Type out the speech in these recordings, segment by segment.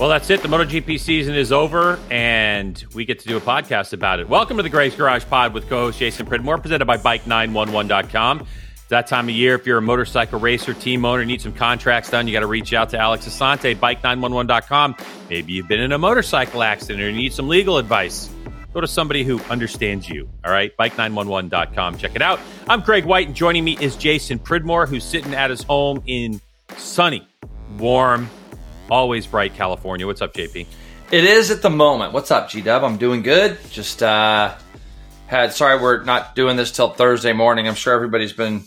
Well, that's it. The MotoGP season is over, and we get to do a podcast about it. Welcome to the Grace Garage Pod with co-host Jason Pridmore, presented by Bike911.com. It's that time of year. If you're a motorcycle racer, team owner, need some contracts done, you got to reach out to Alex Asante, Bike911.com. Maybe you've been in a motorcycle accident or you need some legal advice. Go to somebody who understands you. All right, Bike911.com. Check it out. I'm Greg White, and joining me is Jason Pridmore, who's sitting at his home in sunny, warm, always bright California. What's up, JP? It is at the moment. What's up, G Dub? I'm doing good. Just uh had sorry we're not doing this till Thursday morning. I'm sure everybody's been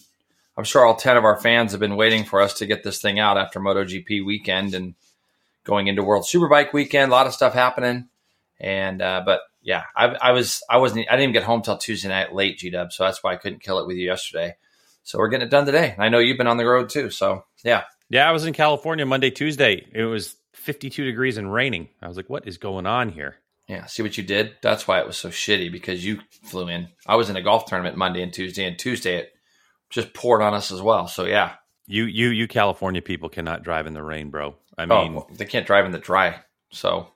I'm sure all 10 of our fans have been waiting for us to get this thing out after MotoGP weekend and going into World Superbike weekend. A lot of stuff happening. And uh but yeah, I, I was I wasn't I didn't even get home till Tuesday night late, G Dub, so that's why I couldn't kill it with you yesterday. So we're getting it done today. I know you've been on the road too. So yeah, yeah, I was in California Monday, Tuesday. It was 52 degrees and raining. I was like, what is going on here? Yeah, see what you did? That's why it was so shitty because you flew in. I was in a golf tournament Monday and Tuesday, and Tuesday it just poured on us as well. So yeah. You you you California people cannot drive in the rain, bro. I Oh, mean, well, they can't drive in the dry. So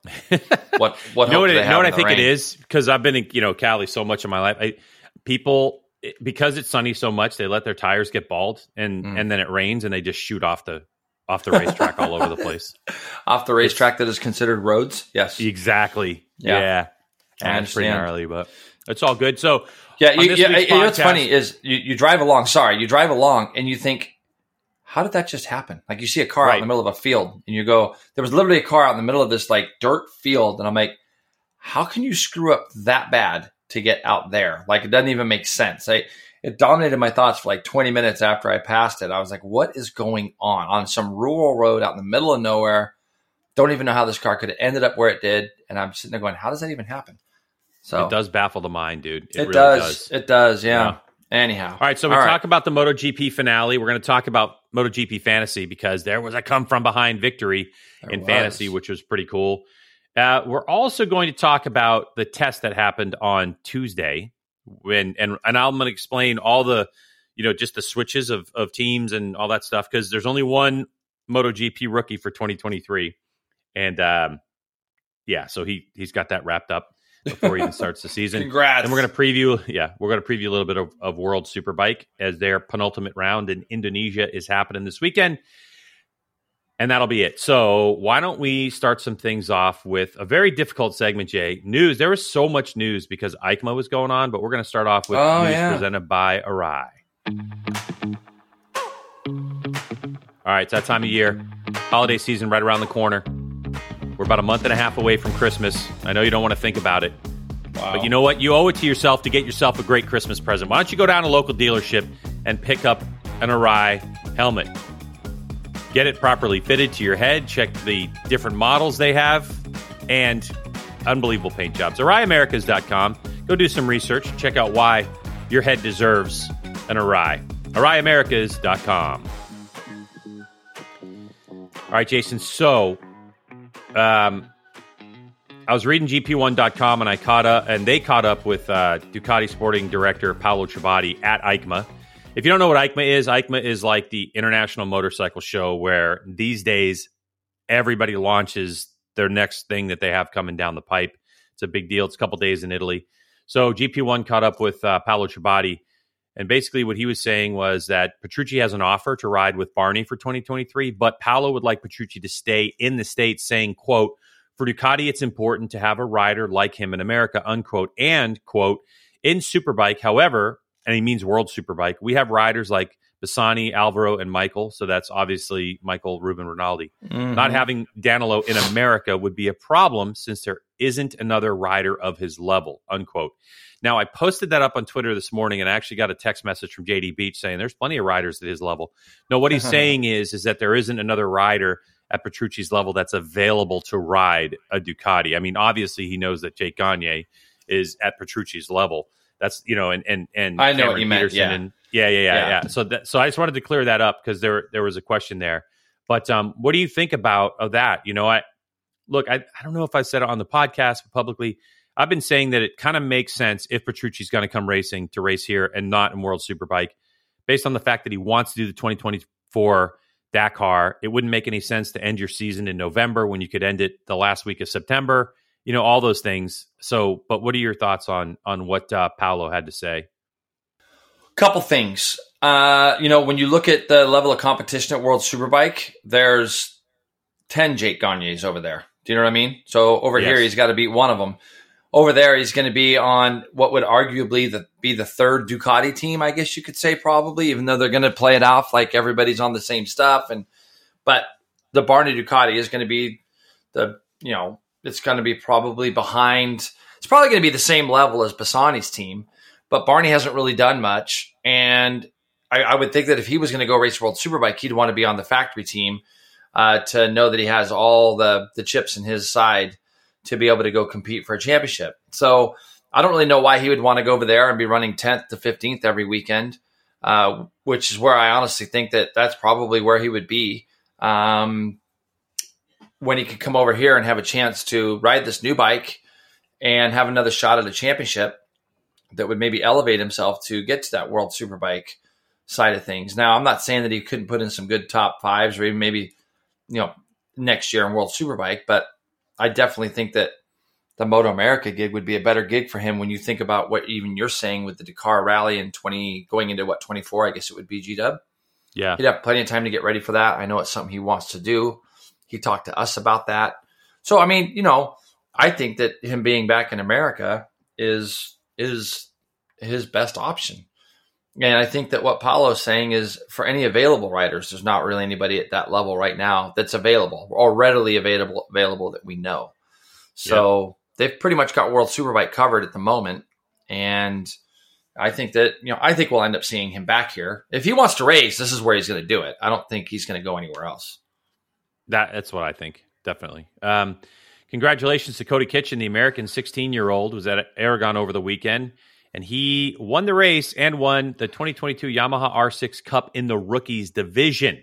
what what you know what, do it, they have know what I think it rain? is because I've been in you know Cali so much of my life. I, people because it's sunny so much, they let their tires get bald, and Mm. and then it rains, and they just shoot off the off the racetrack all over the place. Off the racetrack that is considered roads. Yes. Exactly. Yeah. Yeah. And it's pretty gnarly, but it's all good. So Yeah, you, yeah. week's You know what's funny is you, you drive along. Sorry, you drive along and you think, how did that just happen? Like you see a car out in the middle of a field and you go, there was literally a car out in the middle of this like dirt field, and I'm like, how can you screw up that bad to get out there? Like it doesn't even make sense. I, it dominated my thoughts for like 20 minutes after I passed it. I was like, what is going on on some rural road out in the middle of nowhere? Don't even know how this car could have ended up where it did. And I'm sitting there going, how does that even happen? So it does baffle the mind, dude. It, it, really does. does. It does. Yeah. Yeah. Anyhow. All right, so we talk about the MotoGP finale. We're going to talk about MotoGP fantasy because there was a come from behind victory There in was. fantasy, which was pretty cool. Uh, we're also going to talk about the test that happened on Tuesday, when and and I'm going to explain all the, you know, just the switches of of teams and all that stuff because there's only one MotoGP rookie for 2023, and um, yeah, so he he's got that wrapped up before he even starts the season. Congrats. And we're going to preview, yeah, we're going to preview a little bit of, of World Superbike as their penultimate round in Indonesia is happening this weekend. And that'll be it. So, why don't we start some things off with a very difficult segment, Jay? News. There was so much news because EICMA was going on, but we're going to start off with Oh, news yeah. presented by Arai. All right, it's that time of year. Holiday season right around the corner. We're about a month and a half away from Christmas. I know you don't want to think about it. Wow. But you know what? You owe it to yourself to get yourself a great Christmas present. Why don't you go down to a local dealership and pick up an Arai helmet? Get it properly fitted to your head. Check the different models they have and unbelievable paint jobs. AraiAmericas.com. Go do some research. Check out why your head deserves an Arai. AraiAmericas.com. All right, Jason. So, um, I was reading GP1.com and I caught up, and they caught up with uh, Ducati sporting director Paolo Ciabatti at EICMA. If you don't know what EICMA is, EICMA is like the international motorcycle show where these days everybody launches their next thing that they have coming down the pipe. It's a big deal. It's a couple days in Italy. So GP1 caught up with uh, Paolo Ciabatti, and basically what he was saying was that Petrucci has an offer to ride with Barni for 2023, but Paolo would like Petrucci to stay in the States, saying, quote, for Ducati, it's important to have a rider like him in America, unquote, and quote, in Superbike, however, and he means World Superbike, we have riders like Bassani, Alvaro, and Michael. So that's obviously Michael Ruben Rinaldi. Mhm. Not having Danilo in America would be a problem since there isn't another rider of his level, unquote. Now, I posted that up on Twitter this morning and I actually got a text message from JD Beach saying there's plenty of riders at his level. No, what he's saying is, is that there isn't another rider at Petrucci's level that's available to ride a Ducati. I mean, obviously he knows that Jake Gagne is at Petrucci's level. That's you know, and and and I know what Cameron you meant, yeah. and yeah, yeah, yeah, Yeah. yeah. So that so I just wanted to clear that up because there there was a question there. But um, what do you think about of that? You know, I look, I, I don't know if I said it on the podcast publicly. I've been saying that it kind of makes sense if Petrucci's going to come racing to race here and not in World Superbike, based on the fact that he wants to do the 2024 Dakar. It wouldn't make any sense to end your season in November when you could end it the last week of September. You know all those things. So, but what are your thoughts on on what uh, Paulo had to say? Couple things. Uh, you know, when you look at the level of competition at World Superbike, there's ten Jake Gagnes over there. Do you know what I mean? So over yes. here, he's got to beat one of them. Over there, he's going to be on what would arguably the, be the third Ducati team, I guess you could say, probably, even though they're going to play it off like everybody's on the same stuff. And but the Barni Ducati is going to be the you know it's going to be probably behind. It's probably going to be the same level as Bassani's team, but Barni hasn't really done much. And I, I would think that if he was going to go race World Superbike, he'd want to be on the factory team uh, to know that he has all the the chips in his side to be able to go compete for a championship. So I don't really know why he would want to go over there and be running 10th to 15th every weekend, uh, which is where I honestly think that that's probably where he would be um, when he could come over here and have a chance to ride this new bike and have another shot at a championship that would maybe elevate himself to get to that world superbike side of things. Now, I'm not saying that he couldn't put in some good top fives or even maybe you know, next year in World Superbike. But I definitely think that the Moto America gig would be a better gig for him when you think about what even you're saying with the Dakar Rally in 20 going into what 24. I guess it would be G Dub. Yeah, he'd have plenty of time to get ready for that. I know it's something he wants to do. He talked to us about that. So I mean, you know, I think that him being back in America is is his best option. And I think that what Paulo's saying is for any available riders, there's not really anybody at that level right now that's available or readily available available that we know. So yeah. they've pretty much got World Superbike covered at the moment. And I think that, you know, I think we'll end up seeing him back here. If he wants to race, this is where he's going to do it. I don't think he's going to go anywhere else. That that's what I think, definitely. Um, congratulations to Cody Kitchen, the American 16 year old, was at Aragon over the weekend and he won the race and won the 2022 Yamaha R6 Cup in the rookies division.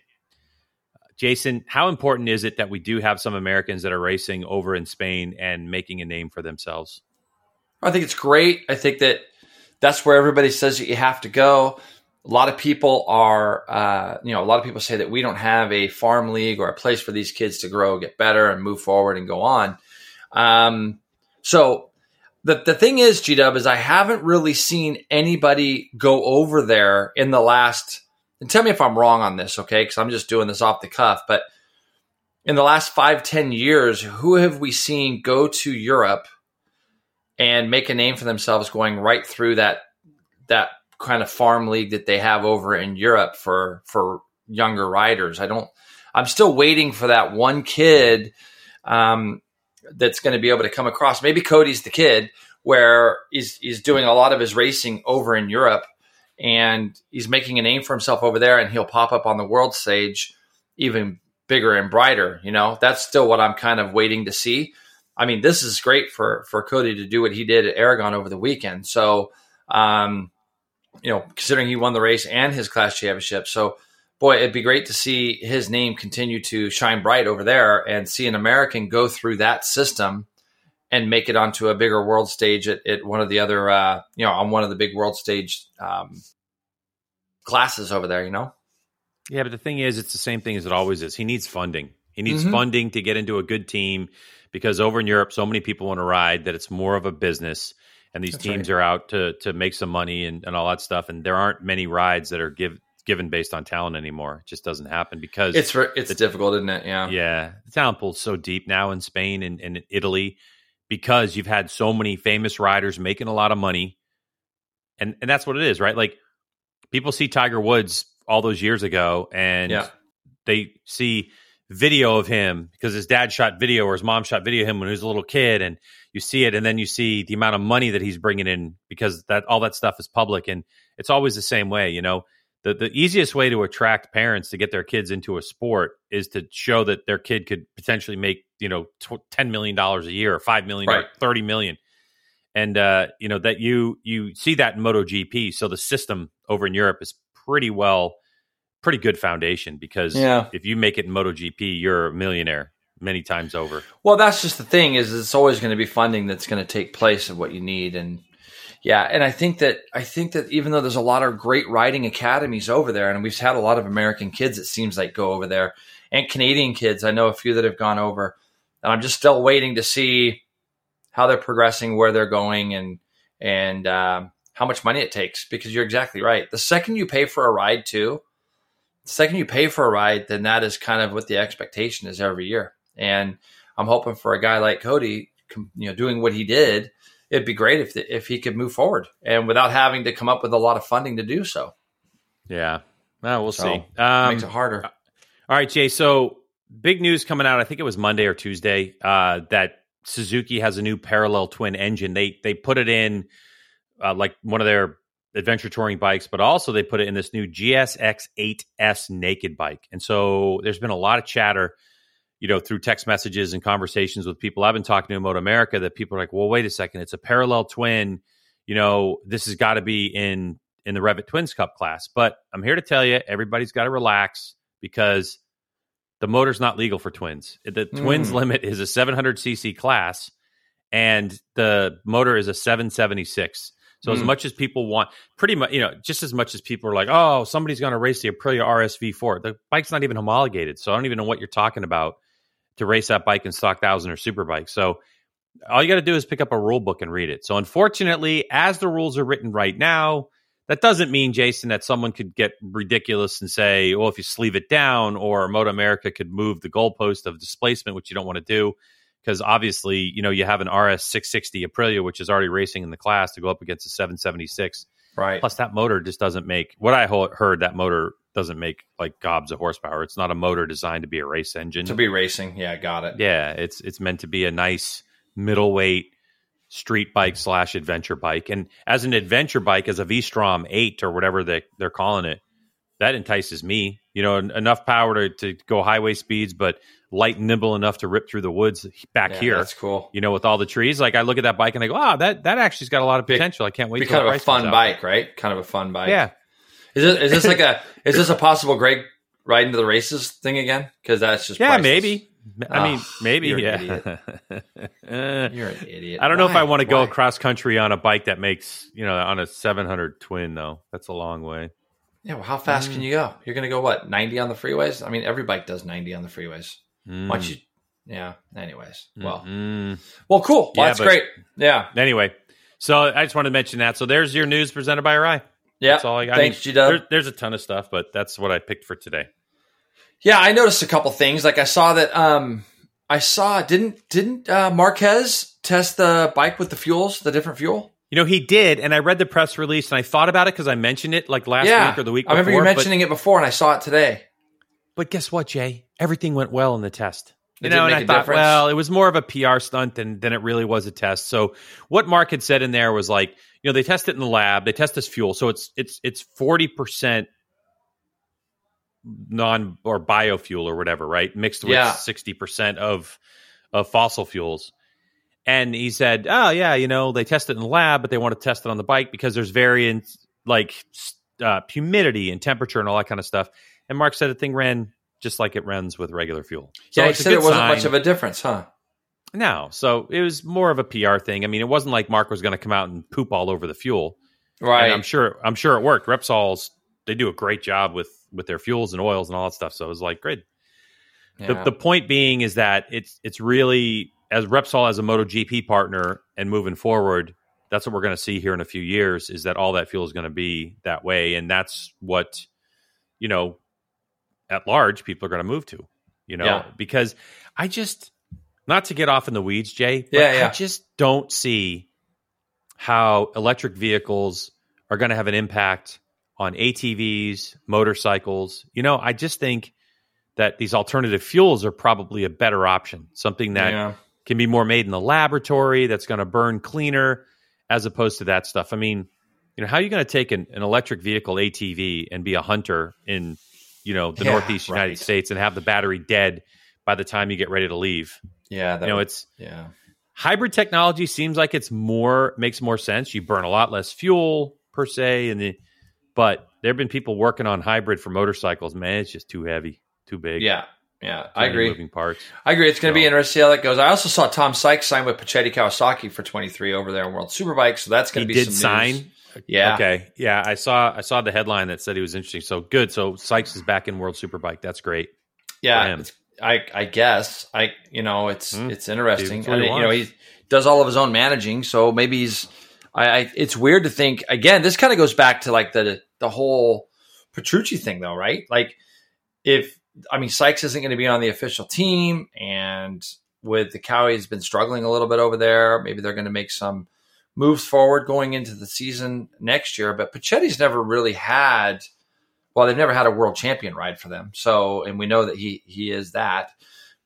Jason, how important is it that we do have some Americans that are racing over in Spain and making a name for themselves? I think it's great. I think that that's where everybody says that you have to go. A lot of people are, uh, you know, a lot of people say that we don't have a farm league or a place for these kids to grow, get better, and move forward and go on. Um, so the the thing is, G Dub, is I haven't really seen anybody go over there in the last. And tell me if I'm wrong on this, okay? Because I'm just doing this off the cuff. But in the last five, ten years, who have we seen go to Europe and make a name for themselves, going right through that that kind of farm league that they have over in Europe for for younger riders? I don't. I'm still waiting for that one kid. Um, that's going to be able to come across. Maybe Cody's the kid where he's he's doing a lot of his racing over in Europe and he's making a name for himself over there and he'll pop up on the world stage even bigger and brighter, you know. That's still what I'm kind of waiting to see. I mean, this is great for for Cody to do what he did at Aragon over the weekend. So, um, you know, considering he won the race and his class championship. So, boy, it'd be great to see his name continue to shine bright over there and see an American go through that system and make it onto a bigger world stage at, at one of the other, uh, you know, on one of the big world stage um, classes over there, you know? Yeah, but the thing is, it's the same thing as it always is. He needs funding. He needs mm-hmm. funding to get into a good team because over in Europe, so many people want to ride that it's more of a business and these That's teams right. are out to to make some money and, and all that stuff. And there aren't many rides that are give given based on talent anymore. It just doesn't happen because it's it's the, difficult, isn't it? Yeah, yeah. The talent pool's so deep now in Spain and, and Italy because you've had so many famous riders making a lot of money, and and that's what it is, right? Like people see Tiger Woods all those years ago, and yeah. they see video of him because his dad shot video or his mom shot video of him when he was a little kid, and you see it, and then you see the amount of money that he's bringing in because that all that stuff is public, and it's always the same way, you know the, the easiest way to attract parents to get their kids into a sport is to show that their kid could potentially make you know tw- 10 million dollars a year or 5 million right. or 30 million and uh, you know that you you see that in MotoGP so the system over in Europe is pretty well pretty good foundation because yeah. if you make it in MotoGP you're a millionaire many times over well that's just the thing is it's always going to be funding that's going to take place of what you need and Yeah, and I think that I think that even though there's a lot of great riding academies over there, and we've had a lot of American kids, it seems like go over there, and Canadian kids. I know a few that have gone over, and I'm just still waiting to see how they're progressing, where they're going, and and um, how much money it takes. Because you're exactly right. The second you pay for a ride, too, the second you pay for a ride, then that is kind of what the expectation is every year. And I'm hoping for a guy like Cody, you know, doing what he did it'd be great if the, if he could move forward and without having to come up with a lot of funding to do so. Yeah, well, we'll So, see. Um, makes it harder. all right, Jay. So big news coming out. I think it was Monday or Tuesday uh, that Suzuki has a new parallel twin engine. They they put it in uh, like one of their adventure touring bikes, but also they put it in this new GSX 8S naked bike. And so there's been a lot of chatter you know, through text messages and conversations with people I've been talking to in Moto America that people are like, well, wait a second, it's a parallel twin. You know, this has got to be in in the Revit Twins Cup class. But I'm here to tell you, everybody's got to relax because the motor's not legal for twins. The twins Mm. limit is a 700cc class, and the motor is a 776. So as Mm. much as people want, pretty much, you know, just as much as people are like, oh, somebody's going to race the Aprilia RSV4, the bike's not even homologated. So I don't even know what you're talking about to race that bike in stock thousand or superbike. So all you got to do is pick up a rule book and read it. So unfortunately, as the rules are written right now, that doesn't mean Jason that someone could get ridiculous and say, "Well, if you sleeve it down," or Moto America could move the goalpost of displacement, which you don't want to do, because obviously, you know, you have an RS 660 Aprilia, which is already racing in the class to go up against a 776. Right. Plus, that motor just doesn't make what I ho- heard. That motor doesn't make like gobs of horsepower. It's not a motor designed to be a race engine. to be racing. Yeah, got it. Yeah, it's it's meant to be a nice middleweight street bike slash adventure bike. And as an adventure bike, as a V-Strom eight or whatever they they're calling it, that entices me. You know, en- enough power to, to go highway speeds, but light and nimble enough to rip through the woods back Yeah, here. That's cool. You know, with all the trees. Like I look at that bike and I go, ah, that that actually's got a lot of potential. I can't wait. Be kind of a fun out. bike, right? Kind of a fun bike. Yeah, Is this, is this like a is this a possible Greg riding to the races thing again? Because that's just yeah, priceless. maybe. I mean, Oh, maybe. you're an Yeah. Eh, You're an idiot. I don't know if I want to go Why? across country on a bike that makes, you know, on a 700 twin though. That's a long way. Yeah, well, how fast Mm. can you go? You're going to go what 90 on the freeways? I mean, every bike does 90 on the freeways. Mm. Why don't you? Yeah. Anyways, well, Mm. well, cool. Well, Yeah, that's great. Yeah, anyway, so I just wanted to mention that. So there's your news presented by Arai. yeah. That's all I got. Thanks, I G mean, Dub. there- there's a ton of stuff, but that's what I picked for today. Yeah, I noticed a couple things. Like I saw that. Um, I saw didn't didn't uh, Marquez test the bike with the fuels, the different fuel? You know, he did, and I read the press release and I thought about it because I mentioned it like last yeah, week or the week I remember before. you mentioning it before, and I saw it today. But, guess what, Jay? Everything went well in the test. You know, and I thought, difference? well, it was more of a PR stunt than than it really was a test. So what Mark had said in there was like, you know, they test it in the lab, they test this fuel, so it's it's it's forty percent non or biofuel or whatever, right? Mixed with Yeah. sixty percent of of fossil fuels. And he said, "Oh yeah, you know, they test it in the lab, but they want to test it on the bike because there's variants like uh, humidity and temperature and all that kind of stuff." And Mark said the thing ran just like it runs with regular fuel. So yeah, he said it wasn't sign. much of a difference, huh? No, so it was more of a PR thing. I mean, it wasn't like Mark was going to come out and poop all over the fuel. Right. And I'm sure I'm sure it worked. Repsol's they do a great job with with their fuels and oils and all that stuff. So it was like great. Yeah. The the point being is that it's it's really as Repsol as a MotoGP partner and moving forward, that's what we're going to see here in a few years. Is that all that fuel is going to be that way, and that's what you know at large people are going to move to. You know, Yeah. because I just not to get off in the weeds, Jay. But Yeah, yeah. I just don't see how electric vehicles are going to have an impact on ATVs, motorcycles. You know, I just think that these alternative fuels are probably a better option, something that yeah. can be more made in the laboratory that's going to burn cleaner as opposed to that stuff. I mean, you know, how are you going to take an, an electric vehicle ATV and be a hunter in, you know, the Yeah, Northeast United right. States and have the battery dead by the time you get ready to leave? Yeah. You know, would- it's yeah. hybrid technology seems like it's more makes more sense. You burn a lot less fuel per se, and the, but there have been people working on hybrid for motorcycles. Man, it's just too heavy, too big. Yeah. Yeah, I agree. Moving parts. I agree. It's going to So- be interesting to see how that goes. I also saw Tom Sykes sign with Puccetti Kawasaki for 23 over there in World Superbike, so that's going to be did some sign. news. Yeah. Okay. Yeah, I saw I saw the headline that said he was interesting. So good. So Sykes is back in World Superbike. That's great. Yeah, it's, I I guess I you know it's Hmm. it's interesting. That's what I- you know he does all of his own managing, so maybe he's. I, I it's weird to think again. This kind of goes back to like the the whole Petrucci thing, though, right? Like if I mean Sykes isn't going to be on the official team, and with the Cowie has been struggling a little bit over there, maybe they're going to make some moves forward going into the season next year. But Puccetti's never really had well, they've never had a world champion ride for them. So, and we know that he he is that.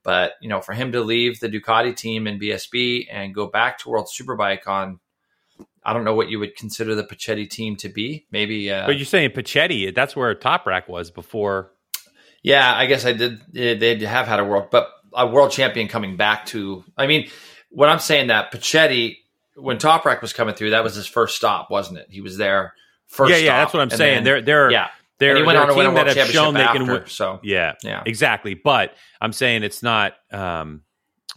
But you know, for him to leave the Ducati team in BSB and go back to World Superbike on, I don't know what you would consider the Puccetti team to be. Maybe, uh, But you're saying Puccetti, that's where Toprak was before. yeah, I guess I did. They have had a world, but a world champion coming back to. I mean, when I'm saying that Puccetti, when Toprak was coming through, that was his first stop, wasn't it? He was there first. yeah, yeah, stop, that's what I'm saying. then- they're they're yeah, they're, and he went they're on a to win a team that have shown they after. can win. so Yeah, Yeah. exactly. But I'm saying it's not. Um,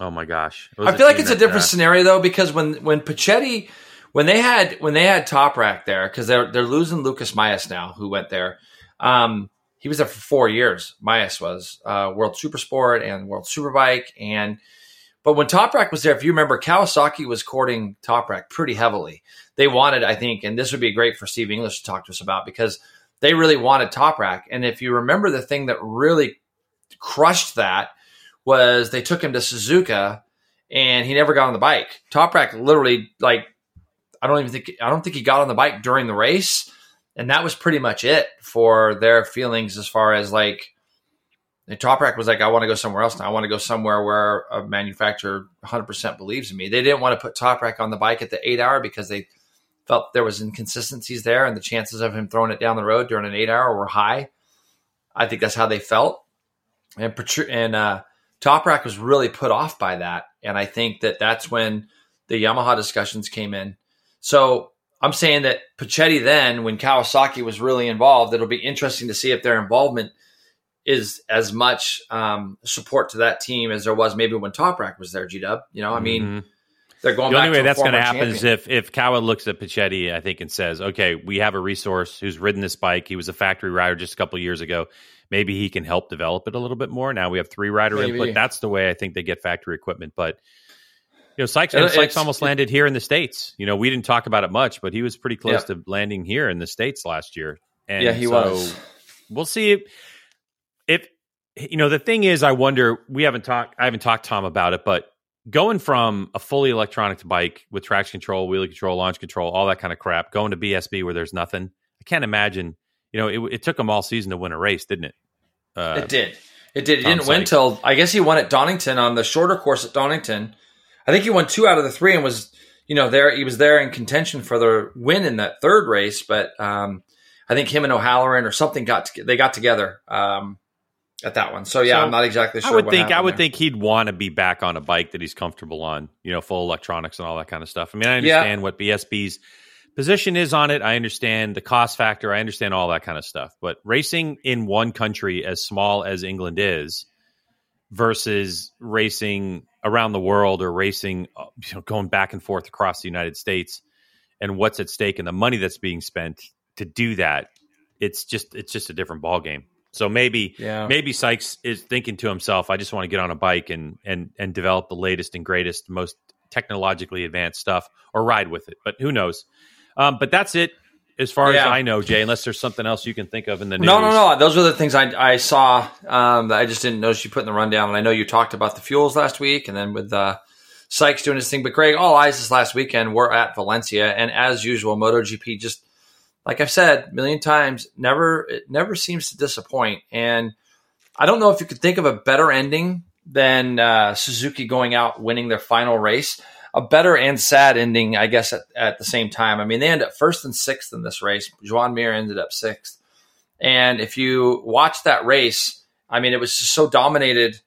oh my gosh, I feel like it's a different uh, scenario though because when when Puccetti when they had when they had Toprak there because they're they're losing Lucas Mahias now who went there. Um, he was there for four years. Mahias was uh, World Supersport and World Superbike and. But when Toprak was there, if you remember, Kawasaki was courting Toprak pretty heavily. They wanted, I think, and this would be great for Steve English to talk to us about because they really wanted Toprak. And if you remember, the thing that really crushed that was they took him to Suzuka and he never got on the bike. Toprak literally like I don't even think I don't think he got on the bike during the race, and that was pretty much it for their feelings as far as like. And Toprak was like, I want to go somewhere else now. I want to go somewhere where a manufacturer 100% believes in me. They didn't want to put Toprak on the bike at the eight hour because they felt there was inconsistencies there, and the chances of him throwing it down the road during an eight hour were high. I think that's how they felt, and and uh, Toprak was really put off by that. And I think that that's when the Yamaha discussions came in. So I'm saying that Puccetti then, when Kawasaki was really involved, it'll be interesting to see if their involvement is as much um, support to that team as there was maybe when Toprak was there, G Dub. You know, I mean, Mhm. they're going the back only way to that's going to happen is if if Kawa looks at Puccetti, I think, and says, "Okay, we have a resource who's ridden this bike. He was a factory rider just a couple years ago. Maybe he can help develop it a little bit more. Now we have three rider Maybe. input. That's the way I think they get factory equipment. But you know, Sykes, It- Sykes almost landed here in the states. You know, we didn't talk about it much, but he was pretty close Yeah. to landing here in the states last year. And yeah, he so was. We'll see if, you know the thing is i wonder we haven't talked i haven't talked tom about it but going from a fully electronic bike with traction control wheelie control launch control all that kind of crap going to bsb where there's nothing i can't imagine you know it, it took them all season to win a race didn't it uh, It did. It did. He didn't win till I guess he won at Donington on the shorter course at Donington. I think he won two out of the three and was you know there he was there in contention for the win in that third race, but um, I think him and O'Halloran or something got to, they got together um, at that one. So yeah, So, I'm not exactly sure. I would think I would there. think he'd want to be back on a bike that he's comfortable on, you know, full electronics and all that kind of stuff. I mean, I Yeah. understand what BSB's position is on it. I understand the cost factor. I understand all that kind of stuff. But racing in one country as small as England is versus racing around the world or racing uh, you know, going back and forth across the United States and what's at stake and the money that's being spent to do that, it's just it's just a different ball game. So maybe Yeah. maybe Sykes is thinking to himself, I just want to get on a bike and and and develop the latest and greatest, most technologically advanced stuff or ride with it. But who knows? Um, but that's it as far as I know, Jay, unless there's something else you can think of in the news. No, no, no. Those were the things I, I saw um, that I just didn't notice you put in the rundown. And I know you talked about the fuels last week, and then with uh, Sykes doing his thing. But Greg, all eyes this last weekend were at Valencia, and as usual, MotoGP just like I've said a million times, never it never seems to disappoint. And I don't know if you could think of a better ending than uh, Suzuki going out winning their final race. A better and sad ending, I guess, at, at the same time. I mean, they ended up first and sixth in this race. Joan Mir ended up sixth. And if you watch that race, I mean, it was just so dominated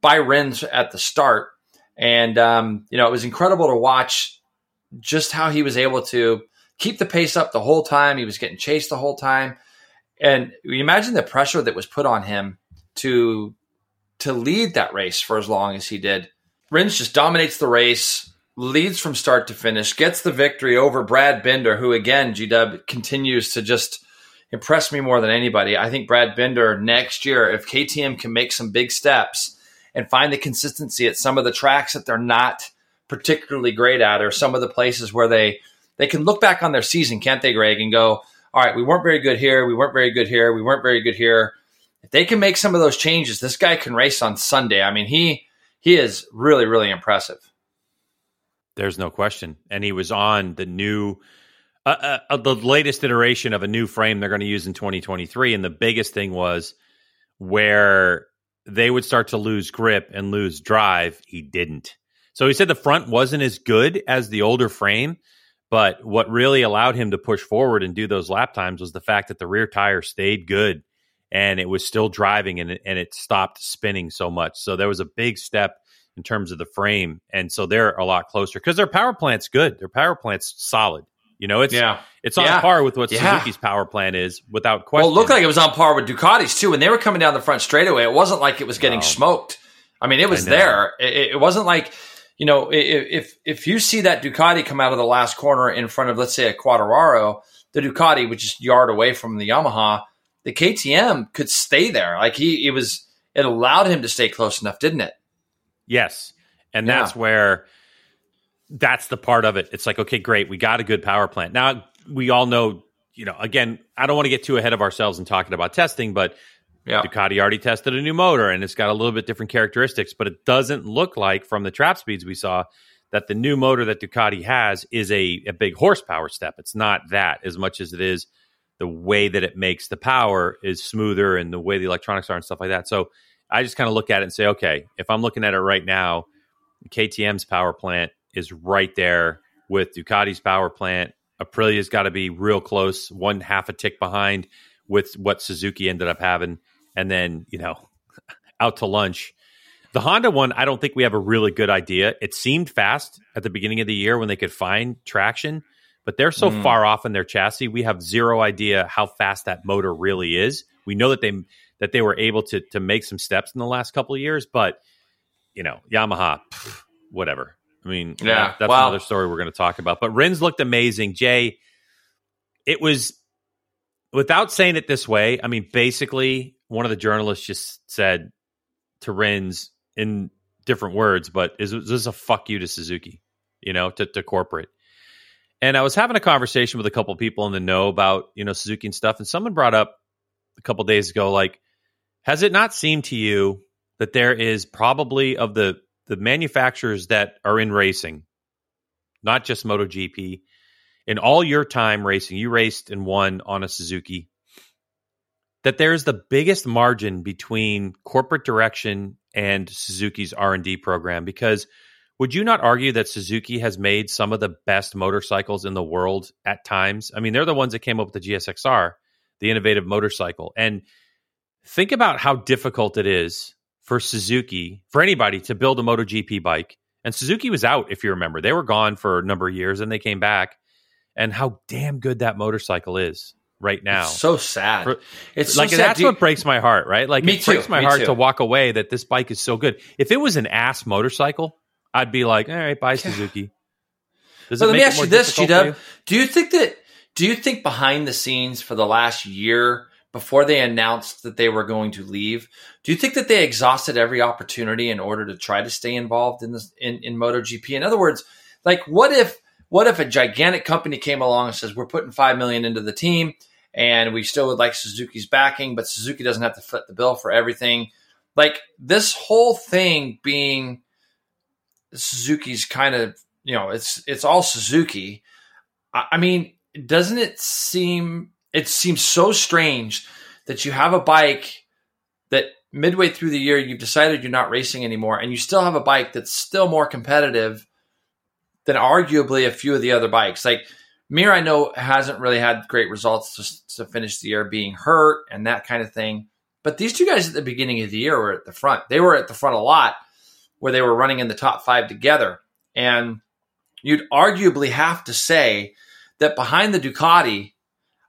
by Rins at the start. And, um, you know, it was incredible to watch just how he was able to keep the pace up the whole time. He was getting chased the whole time. And you imagine the pressure that was put on him to to lead that race for as long as he did. Rins just dominates the race, leads from start to finish, gets the victory over Brad Binder, who again, G Dub continues to just impress me more than anybody. I think Brad Binder next year, if KTM can make some big steps and find the consistency at some of the tracks that they're not particularly great at, or some of the places where they they can look back on their season, can't they, Greg, and go, all right, we weren't very good here, we weren't very good here, we weren't very good here. If they can make some of those changes, this guy can race on Sunday. I mean, he he is really, really impressive. There's no question. And he was on the new uh, uh, uh the latest iteration of a new frame they're going to use in 2023 and the biggest thing was where they would start to lose grip and lose drive, he didn't. So he said the front wasn't as good as the older frame, but what really allowed him to push forward and do those lap times was the fact that the rear tire stayed good and it was still driving and it, and it stopped spinning so much. So there was a big step in terms of the frame, and so they're a lot closer because their power plant's good. Their power plant's solid. You know, it's yeah. it's on yeah. par with what yeah. Suzuki's power plant is, without question. Well, it looked like it was on par with Ducati's too. When they were coming down the front straightaway, it wasn't like it was getting smoked. I mean, it was there. It, it, wasn't like you know, if if you see that Ducati come out of the last corner in front of, let's say, a Quartararo, the Ducati, which is yard away from the Yamaha, the KTM could stay there. Like he, it was, it allowed him to stay close enough, didn't it? Yes, and yeah. that's where that's the part of it. It's like, okay, great, we got a good power plant. Now we all know, you know, again, I don't want to get too ahead of ourselves in talking about testing, but yeah. Ducati already tested a new motor and it's got a little bit different characteristics, but it doesn't look like from the trap speeds we saw that the new motor that Ducati has is a, a big horsepower step. It's not that as much as it is the way that it makes the power is smoother and the way the electronics are and stuff like that. So I just kind of look at it and say, okay, if I'm looking at it right now, KTM's power plant is right there with Ducati's power plant. Aprilia's got to be real close, one half a tick behind with what Suzuki ended up having. And then, you know, out to lunch. The Honda one, I don't think we have a really good idea. It seemed fast at the beginning of the year when they could find traction, but they're so mm. far off in their chassis. We have zero idea how fast that motor really is. We know that they that they were able to to make some steps in the last couple of years, but you know, Yamaha, pff, whatever. I mean, yeah, that, that's another story we're going to talk about. But Rins looked amazing. Jay, it was without saying it this way. I mean, basically, one of the journalists just said to Rins in different words, but is, is this a fuck you to Suzuki? You know, to, to corporate. And I was having a conversation with a couple of people in the know about you know Suzuki and stuff, and someone brought up a couple days ago, like has it not seemed to you that there is probably of the the manufacturers that are in racing, not just MotoGP, in all your time racing, you raced and won on a Suzuki, that there's the biggest margin between corporate direction and Suzuki's R&D program because would you not argue that Suzuki has made some of the best motorcycles in the world at times? I mean, they're the ones that came up with the GSXR, the innovative motorcycle. And think about how difficult it is for Suzuki, for anybody to build a MotoGP bike. And Suzuki was out, if you remember. They were gone for a number of years and they came back. And how damn good that motorcycle is right now. It's so sad. For, it's like so that's what breaks my heart, right? Like it too, breaks my heart too. to walk away that this bike is so good. If it was an ass motorcycle, I'd be like, all right, bye Suzuki. Does but let me ask you this, G Dub. Do you think that do you think behind the scenes for the last year before they announced that they were going to leave. Do you think that they exhausted every opportunity in order to try to stay involved in this in, in MotoGP? In other words, like what if what if a gigantic company came along and says we're putting five million into the team and we still would like Suzuki's backing, but Suzuki doesn't have to foot the bill for everything. Like this whole thing being Suzuki's kind of you know it's it's all Suzuki. I, I mean, doesn't it seem it seems so strange that you have a bike that midway through the year you've decided you're not racing anymore and you still have a bike that's still more competitive than arguably a few of the other bikes like Mir I know hasn't really had great results to, to finish the year being hurt and that kind of thing but these two guys at the beginning of the year were at the front they were at the front a lot where they were running in the top five together and you'd arguably have to say that behind the Ducati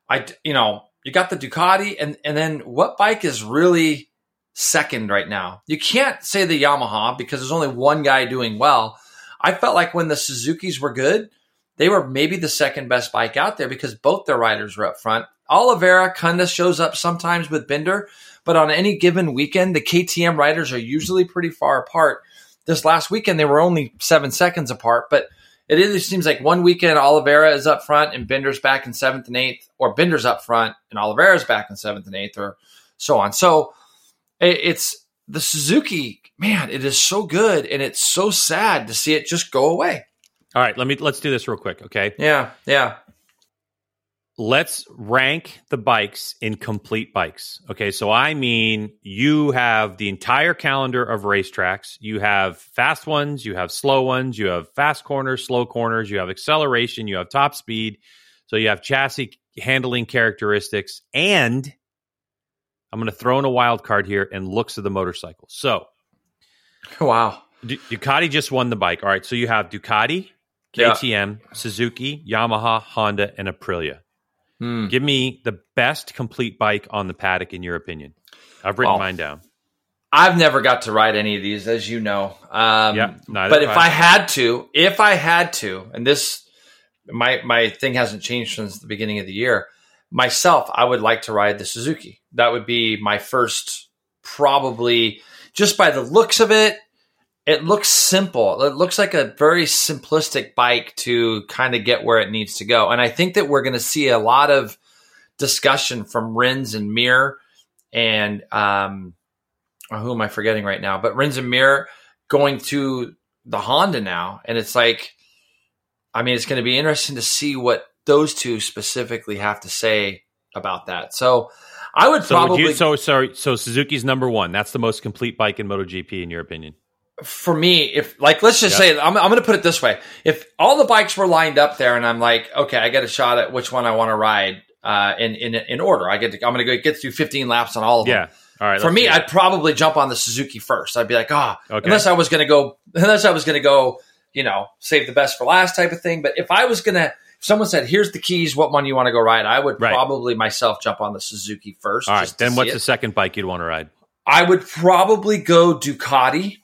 I, you know, you got the Ducati, and and then what bike is really second right now. You can't say the Yamaha because there's only one guy doing well. I felt like when the Suzuki's were good, they were maybe the second best bike out there because both their riders were up front. Oliveira kind of shows up sometimes with Binder, but on any given weekend, the KTM riders are usually pretty far apart. This last weekend, they were only seven seconds apart, but it either seems like one weekend Oliveira is up front and Binder's back in seventh and eighth, or Binder's up front and Oliveira's back in seventh and eighth, or so on. So it's the Suzuki, man, it is so good and it's so sad to see it just go away. All right, let me let's do this real quick, okay? Yeah, yeah. Let's rank the bikes in complete bikes. Okay, so I mean, you have the entire calendar of racetracks. You have fast ones, you have slow ones, you have fast corners, slow corners, you have acceleration, you have top speed. So you have chassis handling characteristics, and I'm going to throw in a wild card here and looks of the motorcycle. So, wow, Ducati just won the bike. All right, so you have Ducati, KTM, yeah. Suzuki, Yamaha, Honda, and Aprilia. Hmm. Give me the best complete bike on the paddock in your opinion. I've written mine down. I've never got to ride any of these, as you know. Um, yeah, but if I had to, if I had to, and this my my thing hasn't changed since the beginning of the year. Myself, I would like to ride the Suzuki. That would be my first, probably just by the looks of it it looks simple. It looks like a very simplistic bike to kind of get where it needs to go. And I think that we're going to see a lot of discussion from Rins and Mir and um, oh, who am I forgetting right now? But Rins and Mir going to the Honda now. And it's like, I mean, it's going to be interesting to see what those two specifically have to say about that. So I would so probably. Would you, so sorry. So Suzuki's number one. That's the most complete bike in MotoGP, in your opinion for me, if like let's just yep. say I'm, I'm going to put it this way: if all the bikes were lined up there, and I'm like, okay, I get a shot at which one I want to ride uh, in in in order. I get to, I'm going to go get through 15 laps on all of them. Yeah. All right. For me, I'd probably jump on the Suzuki first. I'd be like, ah, oh, okay. unless I was going to go, unless I was going to go, you know, save the best for last type of thing. But if I was going to, if someone said, "Here's the keys, what one you want to go ride?" I would right. probably myself jump on the Suzuki first. All right. Then what's it. the second bike you'd want to ride? I would probably go Ducati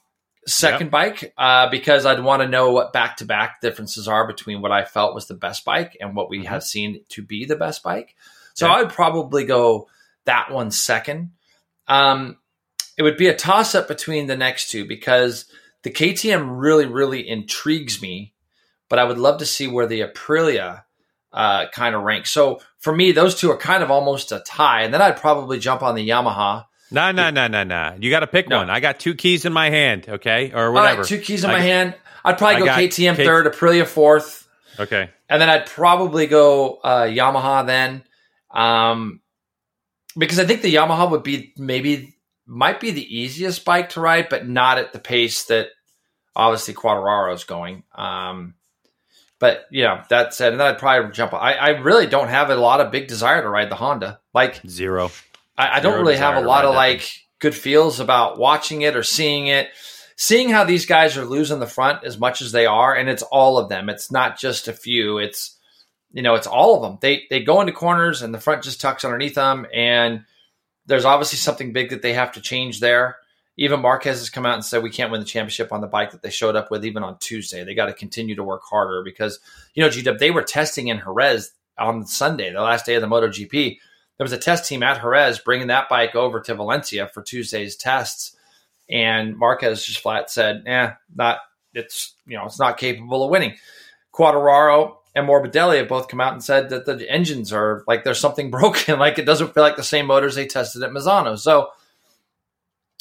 second yep. bike uh, because I'd want to know what back to back differences are between what I felt was the best bike and what we mm-hmm. have seen to be the best bike. So I would probably go that one second. Um, it would be a toss up between the next two because the KTM really, really intrigues me, but I would love to see where the Aprilia uh, kind of ranks. So for me, those two are kind of almost a tie. And then I'd probably jump on the Yamaha no, no, no, no, no. You got to pick no. one. I got two keys in my hand, okay, or whatever. two keys in I my got, hand. I'd probably go KTM K- third, Aprilia fourth. Okay, and then I'd probably go uh, Yamaha then, um, because I think the Yamaha would be maybe might be the easiest bike to ride, but not at the pace that obviously Quartararo is going. Um, but you know that said, and then I'd probably jump. I, I really don't have a lot of big desire to ride the Honda. Like zero. I, I don't really have a lot of like good feels about watching it or seeing it. Seeing how these guys are losing the front as much as they are, and it's all of them. It's not just a few. It's you know, it's all of them. They they go into corners and the front just tucks underneath them, and there's obviously something big that they have to change there. Even Marquez has come out and said we can't win the championship on the bike that they showed up with even on Tuesday. They got to continue to work harder because you know, GW they were testing in Jerez on Sunday, the last day of the MotoGP there was a test team at Jerez bringing that bike over to Valencia for Tuesday's tests, and Marquez just flat said, "Yeah, not it's you know it's not capable of winning." Quartararo and Morbidelli have both come out and said that the engines are like there's something broken, like it doesn't feel like the same motors they tested at Misano. So,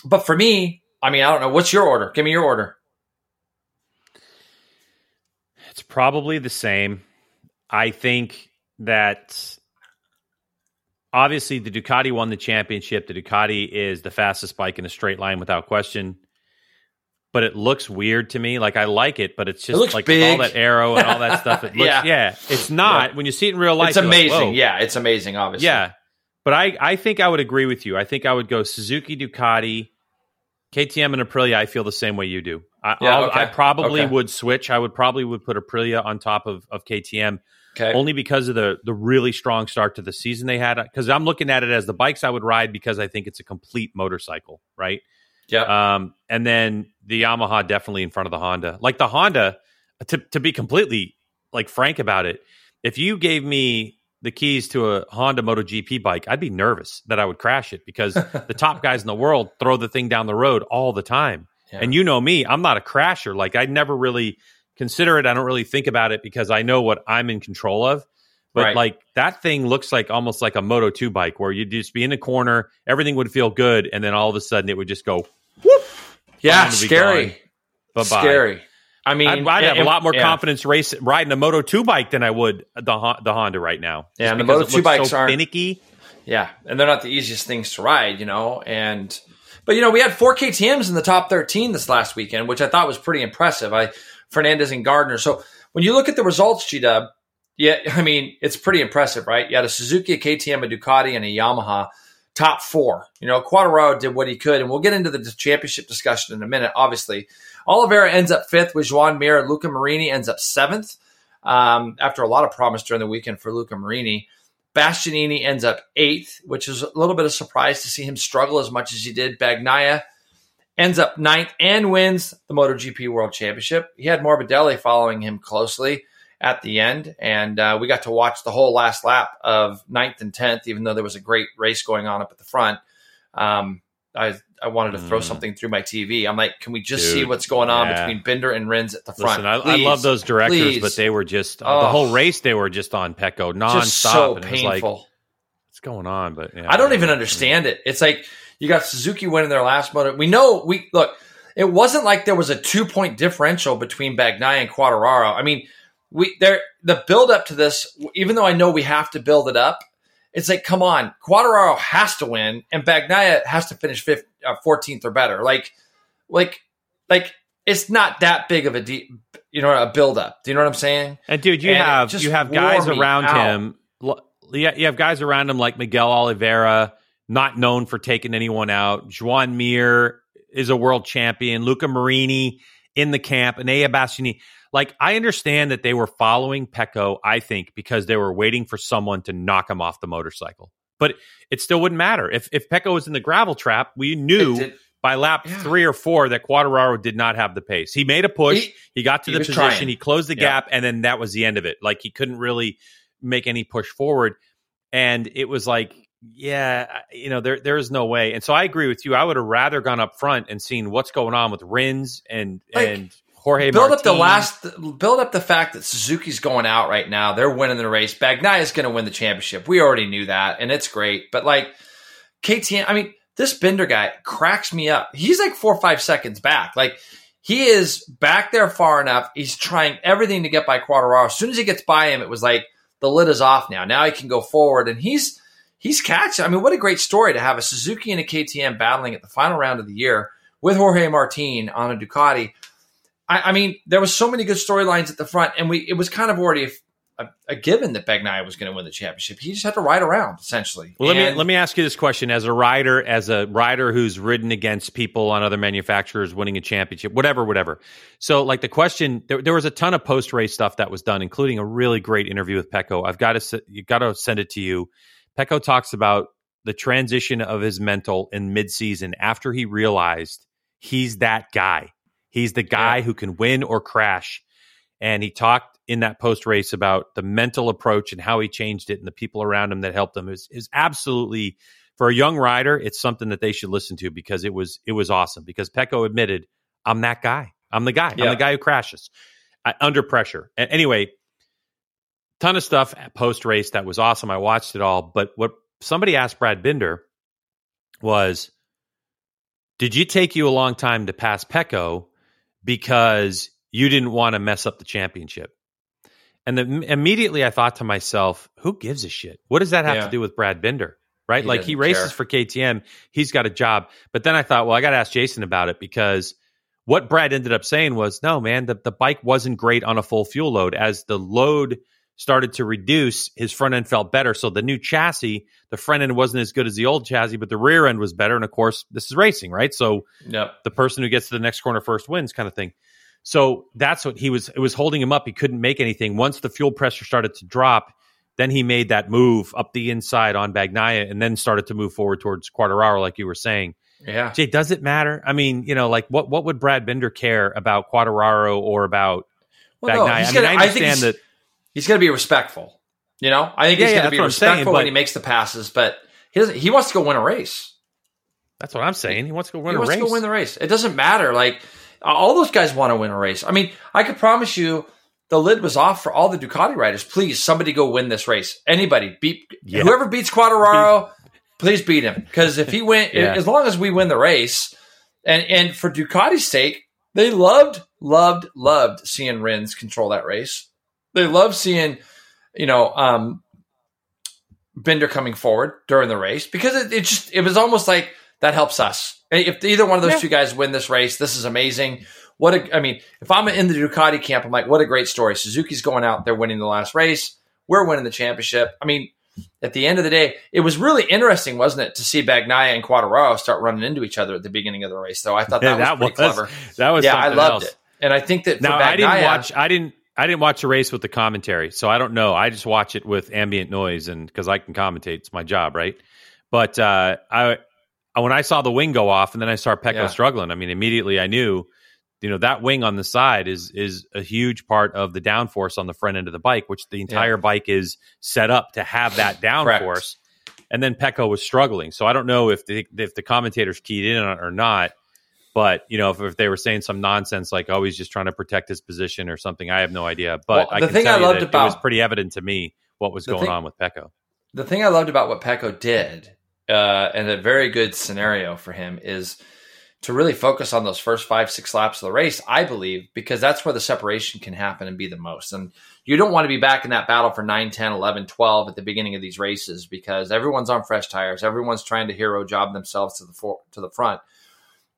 but for me, I mean, I don't know. What's your order? Give me your order. It's probably the same. I think that obviously the Ducati won the championship. The Ducati is the fastest bike in a straight line without question. But it looks weird to me. Like I like it, but it's just it like all that arrow and all that stuff. It looks, yeah. yeah, it's not yeah. when you see it in real life. It's amazing. Like, yeah, it's amazing. Obviously, yeah. But I, I think I would agree with you. I think I would go Suzuki, Ducati, KTM, and Aprilia. I feel the same way you do. I, yeah, okay. I probably okay. would switch. I would probably would put Aprilia on top of, of KTM. Okay. only because of the the really strong start to the season they had. Because I'm looking at it as the bikes I would ride because I think it's a complete motorcycle, right? yeah. Um, and then the Yamaha definitely in front of the Honda. Like the Honda, to to be completely like frank about it, if you gave me the keys to a Honda MotoGP bike, I'd be nervous that I would crash it because the top guys in the world throw the thing down the road all the time. Yeah. And you know me, I'm not a crasher. Like I never really consider it. I don't really think about it because I know what I'm in control of. But Right. like that thing looks like almost like a Moto 2 bike where you'd just be in the corner, everything would feel good, and then all of a sudden it would just go yeah. To be Scary. bye. Scary. I mean, I'd, I'd have and- a lot more yeah. confidence race riding a Moto 2 bike than I would the the Honda right now. Yeah, and the because Moto2 bikes so aren't- finicky. Yeah, and they're not the easiest things to ride, you know. And but you know, we had four KTM's in the top thirteen this last weekend, which I thought was pretty impressive. I Fernandez and Gardner. So when you look at the results, G Dub, yeah, I mean it's pretty impressive, right? You had a Suzuki, a KTM, a Ducati, and a Yamaha top four. You know, Quartararo did what he could, and we'll get into the championship discussion in a minute. Obviously, Oliveira ends up fifth with Joan Mir. Luca Marini ends up seventh um, after a lot of promise during the weekend for Luca Marini. Bastianini ends up eighth, which is a little bit of surprise to see him struggle as much as he did. Bagnaia ends up ninth and wins the MotoGP World Championship. He had Morbidelli following him closely at the end, and uh, we got to watch the whole last lap of ninth and tenth, even though there was a great race going on up at the front. Um, I I wanted to throw Mm. something through my TV. I'm like, can we just Dude, see what's going on yeah. between Binder and Rins at the front? Listen, I, I love those directors, please. but they were just Oh. the whole race. They were just on Pecco nonstop. just so was like, painful. what's going on? But yeah, I don't even understand it. It's like you got Suzuki winning their last moto. We know we look. It wasn't like there was a two point differential between Bagnaia and Quartararo. I mean, we there the build up to this. Even though I know we have to build it up, it's like come on, Quartararo has to win, and Bagnaia has to finish fifth, uh, 14th or better. Like, like, like it's not that big of a deep, you know, a build up. Do you know what I'm saying? And dude, you And have you have guys around out. him. Yeah, you have guys around him like Miguel Oliveira, not known for taking anyone out. Joan Mir is a world champion. Luca Marini in the camp, and Enea Bastianini. Like I understand that they were following Pecco, I think, because they were waiting for someone to knock him off the motorcycle. But it still wouldn't matter if if Pecco was in the gravel trap. We knew by lap Yeah. three or four that Quartararo did not have the pace. He made a push. He- He, got to he the position. trying. He closed the Yeah. gap, and then that was the end of it. Like he couldn't really make any push forward, and it was like, yeah, you know, there there is no way. And so I agree with you. I would have rather gone up front and seen what's going on with Rins and Like, and Jorge. build up the last build up the fact that Suzuki's going out right now. They're winning the race. Bagnaia is going to win the championship. We already knew that, and it's great. But like KTM, I mean, this Binder guy cracks me up. He's like four or five seconds back. Like he is back there far enough. He's trying everything to get by Quartararo. As soon as he gets by him, it was like the lid is off now. Now he can go forward, and he's he's catching. I mean, what a great story to have a Suzuki and a KTM battling at the final round of the year with Jorge Martin on a Ducati. I, I mean, there was so many good storylines at the front, and we it was kind of already a, a given that Bagnaia was going to win the championship. He just had to ride around essentially. Well, let me let me ask you this question: as a rider, as a rider who's ridden against people on other manufacturers winning a championship, whatever, whatever. So, like the question, there, there was a ton of post race stuff that was done, including a really great interview with Pecco. I've got to you got to send it to you. Pecco talks about the transition of his mental in midseason after he realized he's that guy. He's the guy Yeah. who can win or crash. And he talked in that post race about the mental approach and how he changed it and the people around him that helped him is is absolutely for a young rider, it's something that they should listen to because it was it was awesome. Because Pecco admitted, I'm that guy. I'm the guy. I'm the guy who crashes uh, under pressure. Anyway, ton of stuff post race that was awesome. I watched it all. But what somebody asked Brad Binder was, did you take you a long time to pass Pecco because you didn't want to mess up the championship? And then immediately I thought to myself, who gives a shit? What does that have Yeah. to do with Brad Binder? Right? He like he races care. for KTM, he's got a job. But then I thought, well, I got to ask Jason about it because what Brad ended up saying was, no, man, the, the bike wasn't great on a full fuel load. As the load started to reduce, his front end felt better. So the new chassis, the front end wasn't as good as the old chassis, but the rear end was better. And of course, this is racing, right? So Yep. the person who gets to the next corner first wins kind of thing. So that's what he was. It was holding him up. He couldn't make anything. Once the fuel pressure started to drop, then he made that move up the inside on Bagnaia, and then started to move forward towards Quartararo, like you were saying. Yeah, Jay, does it matter? I mean, you know, like what what would Brad Binder care about Quartararo or about well, Bagnaia? No, I mean, gonna, I understand I that he's going to be respectful. You know, I think yeah, he's yeah, going to be respectful saying, when he makes the passes, but he doesn't. He wants to go win a race. That's what I'm saying. He wants to go win he a wants. To go win the race. It doesn't matter. Like all those guys want to win a race. I mean, I could promise you the lid was off for all the Ducati riders. Please, somebody go win this race. Anybody beat yeah. whoever beats Quartararo, please beat him. Because if he win, yeah. as long as we win the race, and and for Ducati's sake, they loved, loved, loved seeing Rins control that race. They love seeing, you know, um, Binder coming forward during the race because it, it just it was almost like that helps us. If either one of those yeah. two guys win this race, this is amazing. What a, I mean, if I'm in the Ducati camp, I'm like, what a great story. Suzuki's going out, they're winning the last race. We're winning the championship. I mean, at the end of the day, it was really interesting, wasn't it, to see Bagnaia and Quartararo start running into each other at the beginning of the race? Though I thought that, yeah, was pretty was, clever. That was yeah, I loved else. it, and I think that now Bagnaia, I didn't watch. I didn't. I didn't watch the race with the commentary, so I don't know. I just watch it with ambient noise, and because I can commentate, it's my job, right? But uh, I when I saw the wing go off, and then I saw Pecco yeah. struggling. I mean, immediately I knew, you know, that wing on the side is is a huge part of the downforce on the front end of the bike, which the entire yeah. bike is set up to have that downforce. And then Pecco was struggling, so I don't know if the if the commentators keyed in on it or not. But you know, if, if, they were saying some nonsense like, "Oh, he's just trying to protect his position" or something, I have no idea. But well, the thing I loved about it was pretty evident to me what was going thing, on with Pecco. The thing I loved about what Pecco did, uh, and a very good scenario for him, is to really focus on those first five, six laps of the race. I believe because that's where the separation can happen and be the most. And you don't want to be back in that battle for 9, 10, 11, 12 at the beginning of these races because everyone's on fresh tires. Everyone's trying to hero job themselves to the for, to the front.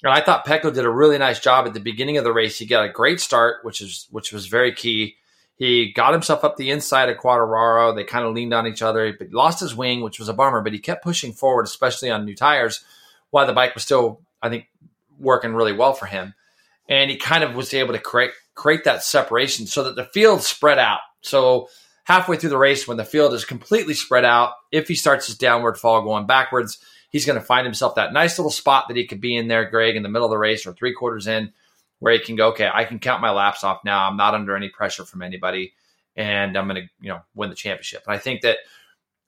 And I thought Pecco did a really nice job at the beginning of the race. He got a great start, which is which was very key. He got himself up the inside of Quartararo. They kind of leaned on each other, but lost his wing, which was a bummer. But he kept pushing forward, especially on new tires, while the bike was still, I think, working really well for him. And he kind of was able to create create that separation so that the field spread out. So halfway through the race, when the field is completely spread out, if he starts his downward fall going backwards, he's going to find himself that nice little spot that he could be in there, Greg, in the middle of the race or three quarters in, where he can go, okay, I can count my laps off now. I'm not under any pressure from anybody, and I'm going to, you know, win the championship. And I think that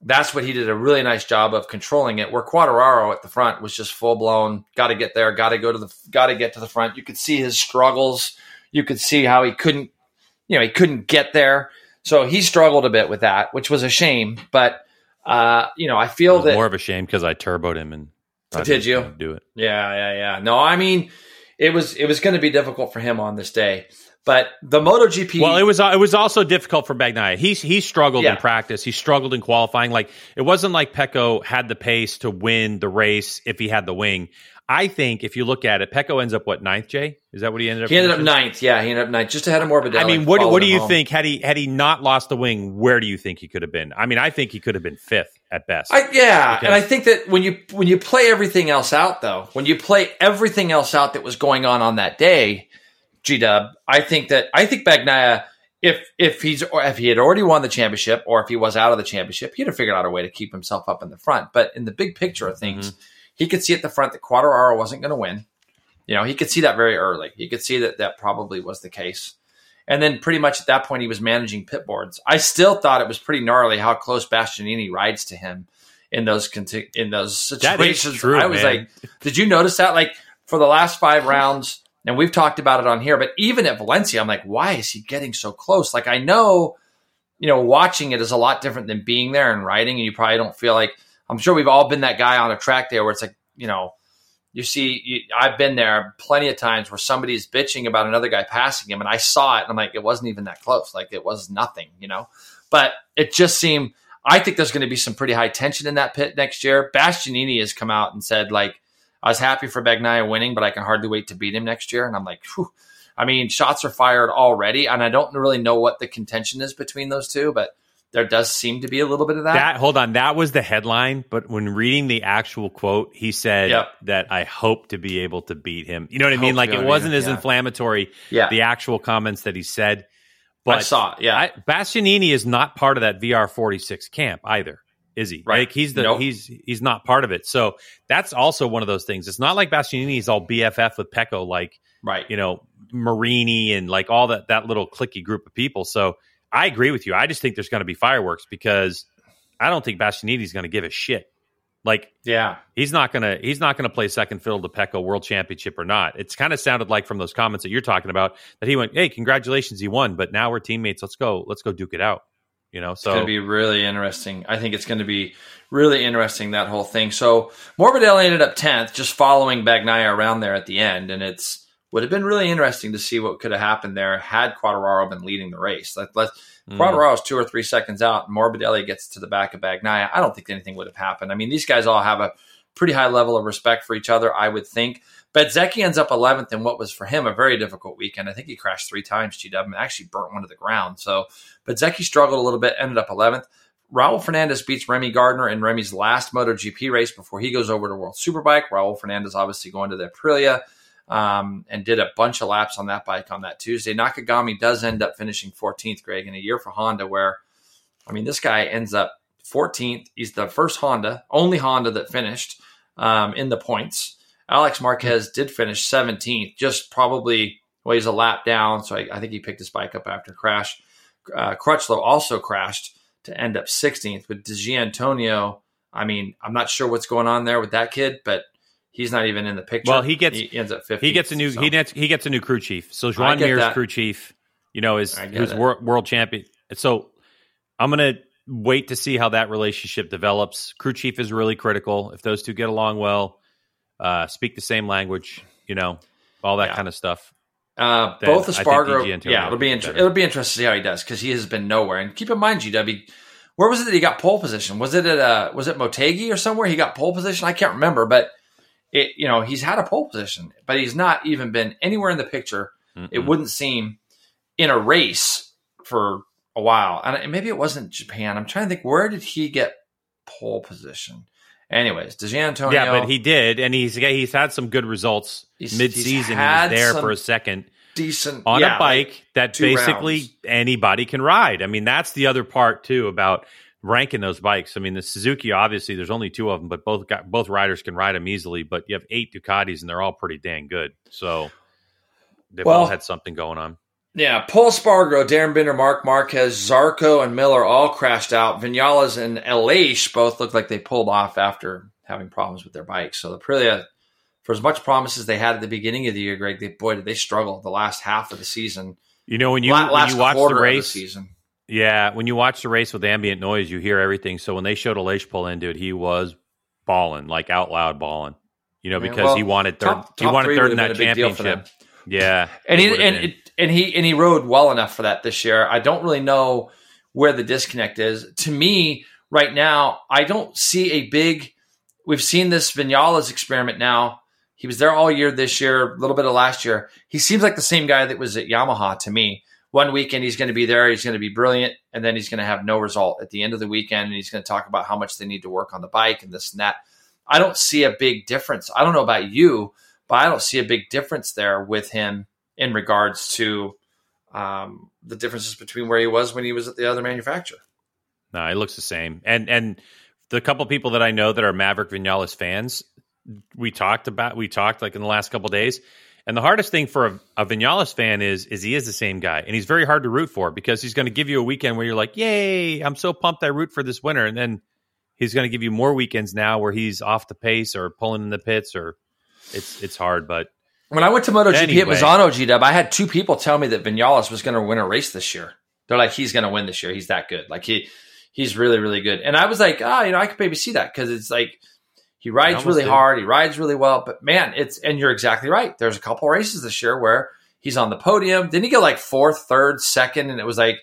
that's what he did a really nice job of controlling it. Where Quartararo at the front was just full blown, got to get there, got to go to the, got to get to the front. You could see his struggles. You could see how he couldn't, you know, he couldn't get there. So he struggled a bit with that, which was a shame. But uh, you know, I feel that more of a shame because I turboed him and did you do it? Yeah, yeah, yeah. No, I mean, it was it was going to be difficult for him on this day. But the MotoGP. Well, it was it was also difficult for Bagnaia. He he struggled yeah. in practice. He struggled in qualifying. Like it wasn't like Pecco had the pace to win the race if he had the wing. I think if you look at it, Pecco ends up what ninth. Jay, is that what he ended up? He ended up ninth. Yeah, he ended up ninth, just ahead of Morbidelli. I mean, what what do you home. think? Had he had he not lost the wing, where do you think he could have been? I mean, I think he could have been fifth at best. I, yeah, because- and I think that when you when you play everything else out, though, when you play everything else out that was going on on that day, G Dub, I think that I think Bagnaia. If if he's or if he had already won the championship, or if he was out of the championship, he'd have figured out a way to keep himself up in the front. But in the big picture of things, mm-hmm he could see at the front that Quartararo wasn't going to win. You know, he could see that very early. He could see that that probably was the case. And then pretty much at that point, he was managing pit boards. I still thought it was pretty gnarly how close Bastianini rides to him in those in those situations. True, I was man. like, did you notice that? Like for the last five rounds, and we've talked about it on here, but even at Valencia, I'm like, why is he getting so close? Like I know, you know, watching it is a lot different than being there and riding, and you probably don't feel like I'm sure we've all been that guy on a track there where it's like, you know, you see, you, I've been there plenty of times where somebody's bitching about another guy passing him, and I saw it, and I'm like, it wasn't even that close. Like it was nothing, you know. But it just seemed. I think there's going to be some pretty high tension in that pit next year. Bastianini has come out and said, like, I was happy for Bagnaia winning, but I can hardly wait to beat him next year. And I'm like, Phew. I mean, shots are fired already, and I don't really know what the contention is between those two, but there does seem to be a little bit of that. That hold on, that was the headline, but when reading the actual quote, he said Yep. that I hope to be able to beat him. You know what I Hope mean? Like it wasn't him, as yeah. inflammatory yeah, the actual comments that he said. But I saw it. Yeah, I, Bastianini is not part of that VR forty six camp either, is he? Right. Like he's the Nope. he's he's not part of it. So that's also one of those things. It's not like Bastianini is all BFF with Pecco, like right. you know Marini and like all that that little clicky group of people. So I agree with you. I just think there's going to be fireworks because I don't think Bastianini's going to give a shit. Like Yeah, he's not gonna he's not gonna play second fiddle to Pecco World Championship or not. It's kind of sounded like from those comments that you're talking about that he went, "Hey, congratulations, he won, but now we're teammates. Let's go, let's go duke it out." You know, so it's gonna be really interesting. I think it's going to be really interesting that whole thing. So Morbidelli ended up tenth, just following Bagnaia around there at the end, and it's would have been really interesting to see what could have happened there had Quartararo been leading the race. Let, let, mm, two or three seconds out, Morbidelli gets to the back of Bagnaia. I don't think anything would have happened. I mean, these guys all have a pretty high level of respect for each other, I would think. Bezzecchi ends up 11th in what was for him a very difficult weekend. I think he crashed three times, GW, and actually burnt one to the ground. So Bezzecchi struggled a little bit, ended up 11th. Raul Fernandez beats Remy Gardner in Remy's last MotoGP race before he goes over to World Superbike. Raul Fernandez obviously going to the Aprilia um, and did a bunch of laps on that bike on that Tuesday. Nakagami does end up finishing 14th, Greg, in a year for Honda where, I mean, this guy ends up 14th. He's the first Honda, only Honda that finished um, in the points. Alex Marquez did finish 17th, just probably, well, he's a lap down. So I, I think he picked his bike up after crash. Uh, Crutchlow also crashed to end up 16th. But Antonio, I mean, I'm not sure what's going on there with that kid, but he's not even in the picture. Well, he gets- he ends up 50. he gets a new so. he gets he gets a new crew chief. So Joan Mir's that. crew chief, you know, is who's it. world champion. So I'm gonna wait to see how that relationship develops. Crew chief is really critical. If those two get along well, uh, speak the same language, you know, all that Yeah. kind of stuff. Uh, both Espargaro, yeah, it'll be inter- better. it'll be interesting to see how he does because he has been nowhere. And keep in mind, GW, where was it that he got pole position? Was it at uh, was it Motegi or somewhere he got pole position? I can't remember, but it you know he's had a pole position, but he's not even been anywhere in the picture. It Mm-mm. wouldn't seem in a race for a while, and maybe it wasn't Japan. I'm trying to think where did he get pole position? Anyways, Di Giannantonio, yeah, but he did, and he's he's had some good results mid season. He was there for a second. decent on yeah, a bike that basically rounds. anybody can ride. I mean, that's the other part too about ranking those bikes. I mean, the Suzuki obviously there's only two of them, but both got, both riders can ride them easily. But you have eight Ducatis, and they're all pretty dang good. So they've Well- all had something going on. Yeah, Pol Espargaro, Darryn Binder, Marc Marquez, Zarco, and Miller all crashed out. Vinales and Aleix both looked like they pulled off after having problems with their bikes. So the Aprilia, for as much promise as they had at the beginning of the year, Greg, they boy did they struggle the last half of the season. You know, when you La- when last you watch the quarter of race, season. Yeah, when you watch the race with ambient noise, you hear everything. So when they showed Aleix pull in, dude, he was balling like out loud balling. You know, Yeah, because well, he wanted third. Top, he wanted third in that been a big deal for them. championship. Yeah, and he and it, and he and he rode well enough for that this year. I don't really know where the disconnect is. To me, right now, I don't see a big. We've seen this Vinales experiment now. He was there all year this year, a little bit of last year. He seems like the same guy that was at Yamaha to me. One weekend he's going to be there, he's going to be brilliant, and then he's going to have no result at the end of the weekend, and he's going to talk about how much they need to work on the bike and this and that. I don't see a big difference. I don't know about you, but I don't see a big difference there with him in regards to um, the differences between where he was when he was at the other manufacturer. No, it looks the same. And and the couple people that I know that are Maverick Vinales fans, we talked about we talked like in the last couple days. And the hardest thing for a, a Vinales fan is is he is the same guy, and he's very hard to root for because he's going to give you a weekend where you're like, "Yay, I'm so pumped I root for this winner," and then he's going to give you more weekends now where he's off the pace or pulling in the pits or it's it's hard. But When I went to MotoGP Anyway. at Misano G Dub, I had two people tell me that Vinales was going to win a race this year. They're like, he's going to win this year. He's that good. Like he, he's really, really good. And I was like, ah, you know, I could maybe see that because it's like he rides really did. hard, he rides really well. But man, it's and you're exactly right. There's a couple races this year where he's on the podium. Didn't he get like fourth, third, second? And it was like,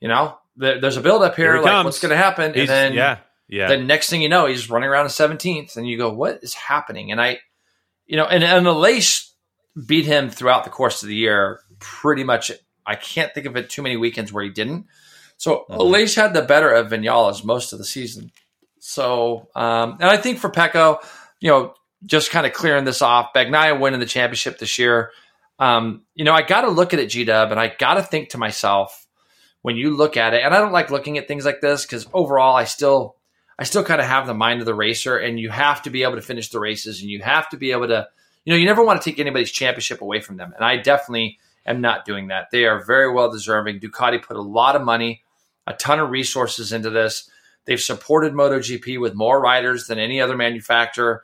you know, there, there's a build up here. Here he like comes. what's going to happen? And then yeah, yeah, then next thing you know, he's running around in seventeenth, and you go, "What is happening?" And I, you know, and and Aleix beat him throughout the course of the year, pretty much. I can't think of it too many weekends where he didn't. So mm mm had the better of Vinales most of the season. So, um, and I think for Pecco, you know, just kind of clearing this off, Bagnaia winning the championship this year. Um, you know, I got to look at it, G Dub, and I got to think to myself when you look at it, and I don't like looking at things like this because overall, I still, I still kind of have the mind of the racer, and you have to be able to finish the races, and you have to be able to, you know, you never want to take anybody's championship away from them, and I definitely am not doing that. They are very well deserving. Ducati put a lot of money, a ton of resources into this. They've supported MotoGP with more riders than any other manufacturer.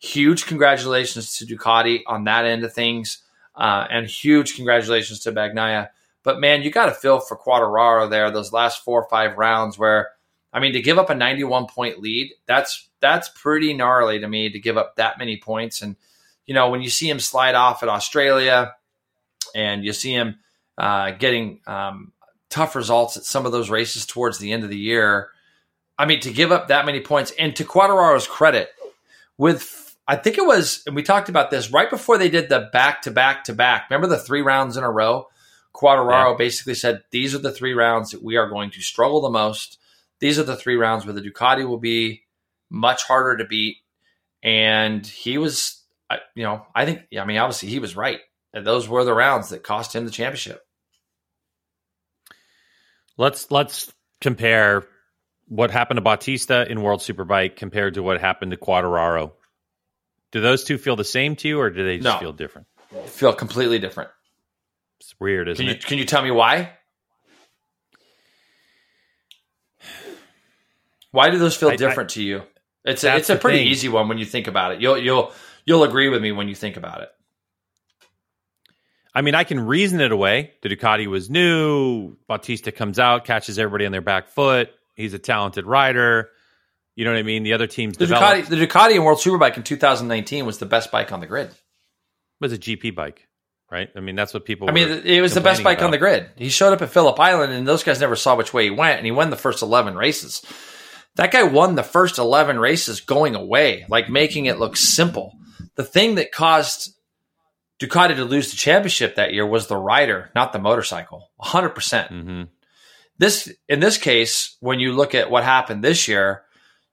Huge congratulations to Ducati on that end of things, uh, and huge congratulations to Bagnaia. But man, you got to feel for Quartararo there those last four or five rounds where, I mean, to give up a 91 point lead, that's that's pretty gnarly to me to give up that many points. And you know, when you see him slide off at Australia, and you see him uh, getting um, tough results at some of those races towards the end of the year. I mean, to give up that many points, and to Quartararo's credit, with I think it was, and we talked about this right before they did the back to back to back. Remember the three rounds in a row? Quartararo yeah. basically said, These are the three rounds that we are going to struggle the most. These are the three rounds where the Ducati will be much harder to beat. And he was, you know, I think, I mean, obviously he was right. And those were the rounds that cost him the championship. Let's let's compare what happened to Bautista in World Superbike compared to what happened to Quartararo. Do those two feel the same to you, or do they just no, feel different? Feel completely different. It's weird, isn't can you, it? Can you tell me why? Why do those feel I, different I, to you? It's a, it's a pretty thing. easy one when you think about it. You'll you'll you'll agree with me when you think about it. I mean, I can reason it away. The Ducati was new. Bautista comes out, catches everybody on their back foot. He's a talented rider. You know what I mean? The other teams. The Ducati, the Ducati in World Superbike in 2019 was the best bike on the grid. It was a GP bike, right? I mean, that's what people. I mean, it was the best bike about. on the grid. He showed up at Phillip Island, and those guys never saw which way he went, and he won the first 11 races. That guy won the first 11 races going away, like making it look simple. The thing that caused Ducati to lose the championship that year was the rider, not the motorcycle. 100%. percent mm-hmm. This in this case, when you look at what happened this year,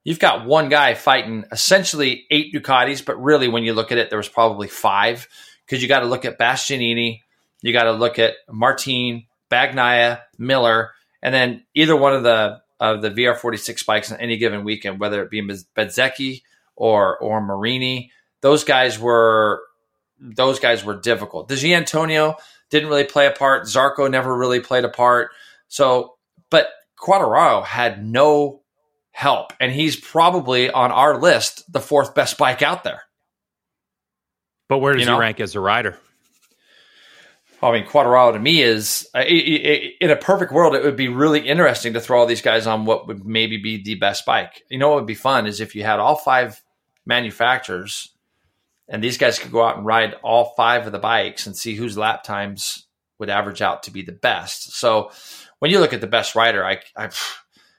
you've got one guy fighting essentially eight Ducatis, but really when you look at it, there was probably five because you got to look at Bastianini, you got to look at Martin, Bagnaia, Miller, and then either one of the of the VR46 bikes on any given weekend, whether it be Bezzecchi or or Marini, those guys were those guys were difficult. Di Giannantonio didn't really play a part. Zarco never really played a part. So, but Quartararo had no help, and he's probably on our list the fourth best bike out there. But where does you know? he rank as a rider? I mean, Quartararo to me is in a perfect world. It would be really interesting to throw all these guys on what would maybe be the best bike. You know, what would be fun is if you had all five manufacturers and these guys could go out and ride all five of the bikes and see whose lap times would average out to be the best. So when you look at the best rider, I, I